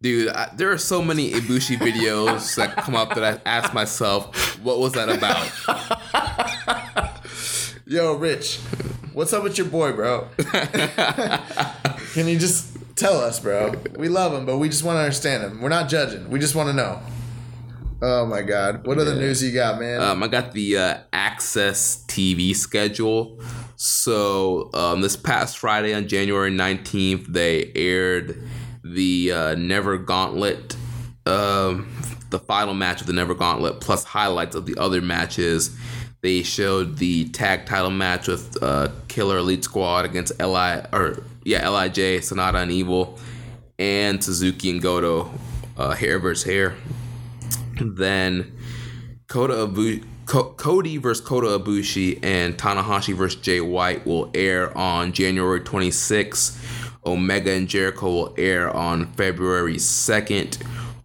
Dude, I, there are so many Ibushi videos that come up that I ask myself, what was that about? Yo, Rich, what's up with your boy, bro? Can you just tell us, bro? We love him, but we just want to understand him. We're not judging. We just want to know. Oh my God! What other Yeah. news you got, man? Um, I got the uh, Access TV schedule. So um, this past Friday on January 19th, they aired the uh, Never Gauntlet, um, the final match of the Never Gauntlet, plus highlights of the other matches. They showed the tag title match with uh, Killer Elite Squad against Li or yeah Lij, Sanada and Evil, and Suzuki and Goto, uh, hair versus hair. Then Kota Ibu- Ko- Cody versus Kota Ibushi and Tanahashi versus Jay White will air on January 26th. Omega and Jericho will air on February 2nd.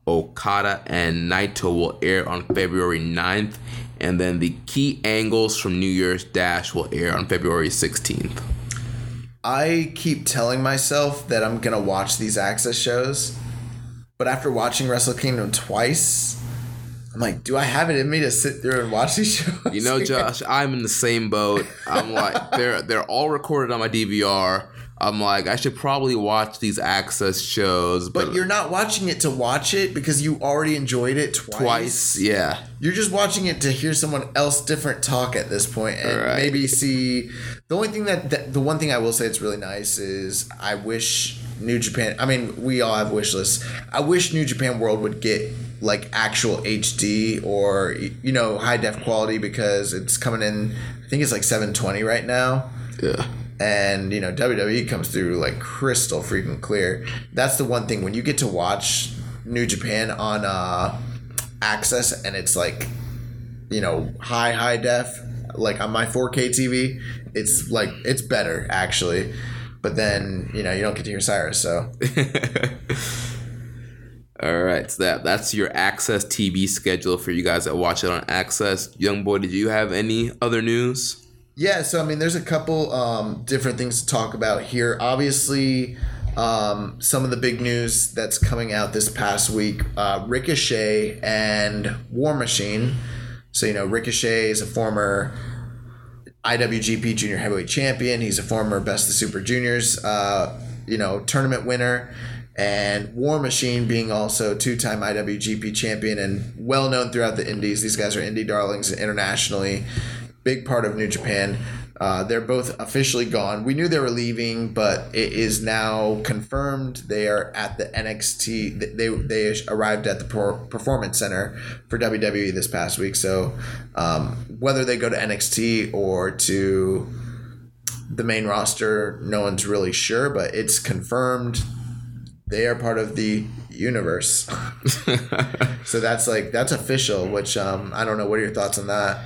Okada and Naito will air on February 9th. And then the key angles from New Year's Dash will air on February 16th. I keep telling myself that I'm gonna watch these Access shows, but after watching Wrestle Kingdom twice, I'm like, do I have it in me to sit through and watch these shows? You know, Josh, I'm in the same boat. I'm like, they're they're all recorded on my DVR. I'm like, I should probably watch these access shows, but, But you're not watching it to watch it because you already enjoyed it twice. twice, yeah. You're just watching it to hear someone else different talk at this point and Right. maybe see. The only thing that, that the one thing I will say it's really nice is I wish New Japan. I mean, we all have wish lists. I wish New Japan World would get like actual HD or you know high def quality because it's coming in. I think it's like 720 right now Yeah. And you know WWE comes through like crystal freaking clear. That's the one thing when you get to watch New Japan on uh, Access and it's like you know high high def like on my 4K TV, it's like it's better actually. But then you know you don't get to hear Cyrus, so All right, so that that's your Access TV schedule for you guys that watch it on Access. Young boy, did you have any other news? Yeah, so I mean, there's a couple um, different things to talk about here. Obviously, um, some of the big news that's coming out this past week uh, Ricochet and War Machine. So, you know, Ricochet is a former IWGP Junior Heavyweight Champion, he's a former Best of Super Juniors, uh, you know, tournament winner. And War Machine being also two-time IWGP champion and well known throughout the Indies. These guys are indie darlings internationally big part of New Japan. Uh, they're both officially gone. We knew they were leaving, but it is now confirmed they are at the NXT. They they arrived at the Performance Center for WWE this past week. So um, whether they go to NXT or to the main roster, no one's really sure, but it's confirmed they are part of the universe. so that's like that's official. Which um, I don't know. What are your thoughts on that?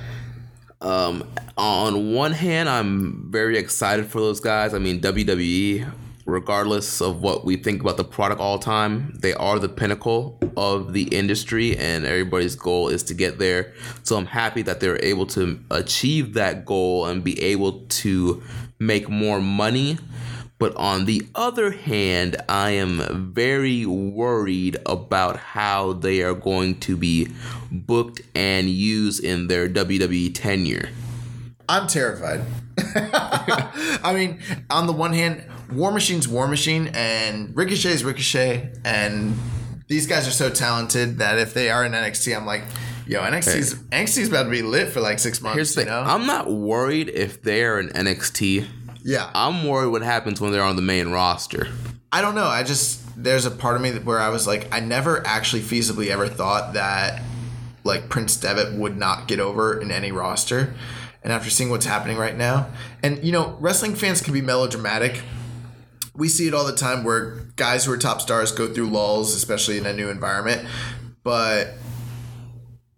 Um, on one hand, I'm very excited for those guys. I mean, WWE, regardless of what we think about the product all time, they are the pinnacle of the industry, and everybody's goal is to get there. So I'm happy that they're able to achieve that goal and be able to make more money. But on the other hand, I am very worried about how they are going to be booked and used in their WWE tenure. I'm terrified. I mean, on the one hand, War Machine's War Machine and Ricochet's Ricochet, and these guys are so talented that if they are in NXT, I'm like, yo, NXT's NXT's about to be lit for like six months. Here's the you thing know? I'm not worried if they're in NXT. Yeah, I'm worried what happens when they're on the main roster. I don't know. I just there's a part of me where I was like, I never actually feasibly ever thought that like Prince Devitt would not get over in any roster. And after seeing what's happening right now, and you know, wrestling fans can be melodramatic. We see it all the time where guys who are top stars go through lulls, especially in a new environment. But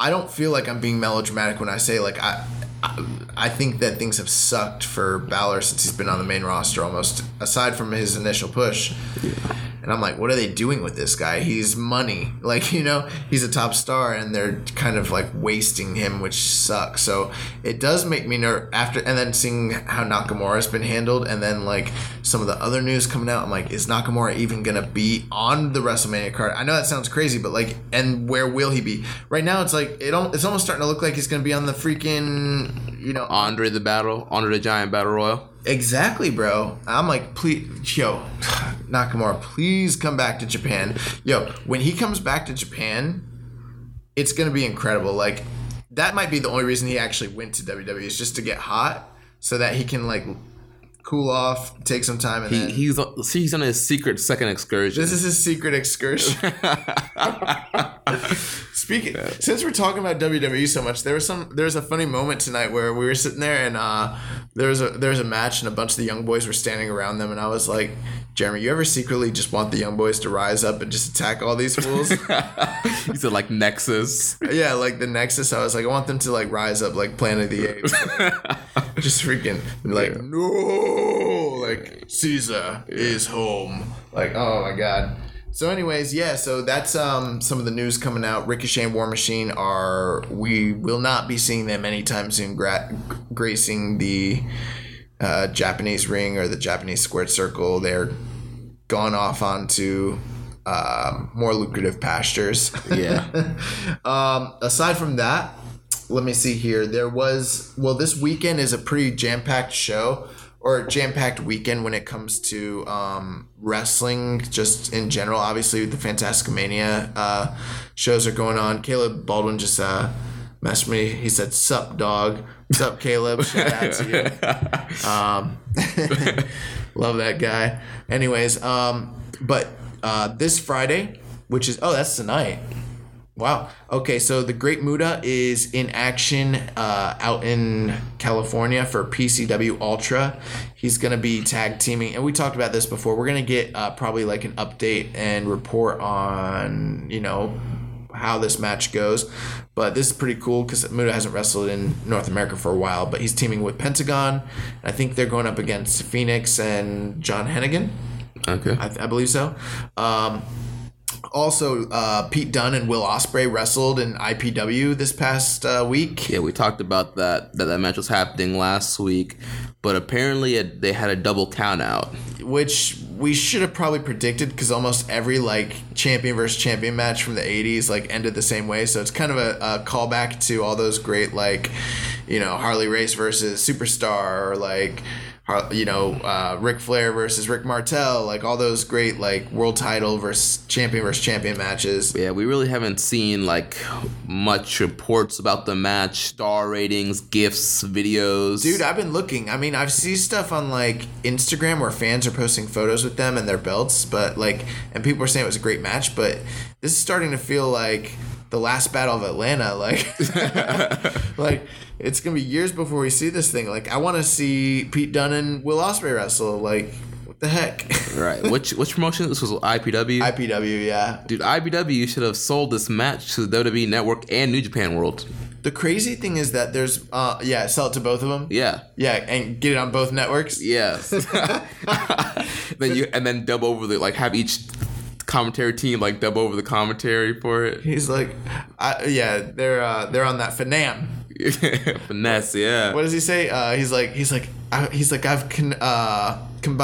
I don't feel like I'm being melodramatic when I say like I, I, think that things have sucked for Balor since he's been on the main roster almost, aside from his initial push. And and I'm like, what are they doing with this guy? He's money, like you know, he's a top star, and they're kind of like wasting him, which sucks. So it does make me nerve after, and then seeing how Nakamura's been handled, and then like some of the other news coming out, I'm like, is Nakamura even gonna be on the WrestleMania card? I know that sounds crazy, but like, and where will he be? Right now, it's like it. It's almost starting to look like he's gonna be on the freaking, you know, Andre the Battle, Andre the Giant Battle Royal. Exactly, bro. I'm like, please, yo, Nakamura, please come back to Japan. Yo, when he comes back to Japan, it's gonna be incredible. Like, that might be the only reason he actually went to WWE is just to get hot, so that he can like cool off, take some time, and He, then. he's on- see, he's on his secret second excursion. this is his secret excursion. Speaking, since we're talking about WWE so much, there was some there was a funny moment tonight where we were sitting there and uh, there was a there was a match and a bunch of the young boys were standing around them and I was like, Jeremy, you ever secretly just want the young boys to rise up and just attack all these fools? he said like Nexus. yeah, like the Nexus. I was like, I want them to like rise up like Planet of the Apes, just freaking like no, like Caesar is home. Like oh my god. So, anyways, yeah. So that's um some of the news coming out. Ricochet and War Machine are we will not be seeing them anytime soon, gra- gracing the uh, Japanese ring or the Japanese squared circle. They're gone off onto um, more lucrative pastures. Yeah. Um, aside from that, let me see here. There was well, this weekend is a pretty jam packed show or jam packed weekend when it comes to um, wrestling, just in general. Obviously, the Fantastica Mania uh, shows are going on. Caleb Baldwin just uh, messaged me. He said, "Sup, dog? Sup, Caleb? Shout out to you." Um, love that guy. Anyways, um, but uh, this Friday, which is oh, that's tonight. Wow. Okay, so the Great Muta is in action uh, out in California for PCW Ultra. He's going to be tag teaming, and we talked about this before. We're going to get uh, probably like an update and report on, you know, how this match goes. But this is pretty cool because Muta hasn't wrestled in North America for a while, but he's teaming with Pentagon. I think they're going up against Fenix and John Hennigan. Okay. I, I believe so. Um, also, uh, Pete Dunne and Will Ospreay wrestled in IPW this past uh, week. Yeah, we talked about that. That that match was happening last week, but apparently it, they had a double count out. which we should have probably predicted because almost every like champion versus champion match from the 80s like ended the same way so it's kind of a, a callback to all those great like you know harley race versus superstar or like you know uh, Ric Flair versus Rick Martel like all those great like world title versus champion versus champion matches Yeah, we really haven't seen like much reports about the match, star ratings, gifs, videos. Dude, I've been looking. I mean, I've seen stuff on like Instagram where fans are posting photos with them and their belts, but like, and people are saying it was a great match, but this is starting to feel like the last battle of Atlanta. Like, like it's gonna be years before we see this thing. Like, I want to see Pete Dunne and Will Ospreay wrestle. Like, what the heck? right? Which which promotion? This was IPW. IPW, yeah. Dude, IPW should have sold this match to the WWE Network and New Japan World. The crazy thing is that there's, uh, yeah, sell it to both of them. Yeah. Yeah, and get it on both networks. Yes. then you and then dub over the like have each commentary team like dub over the commentary for it. He's like, I, yeah, they're uh, they're on that Fanam. Finesse, yeah. what does he say? Uh, he's like, he's like, I, he's like, I've con- uh, combined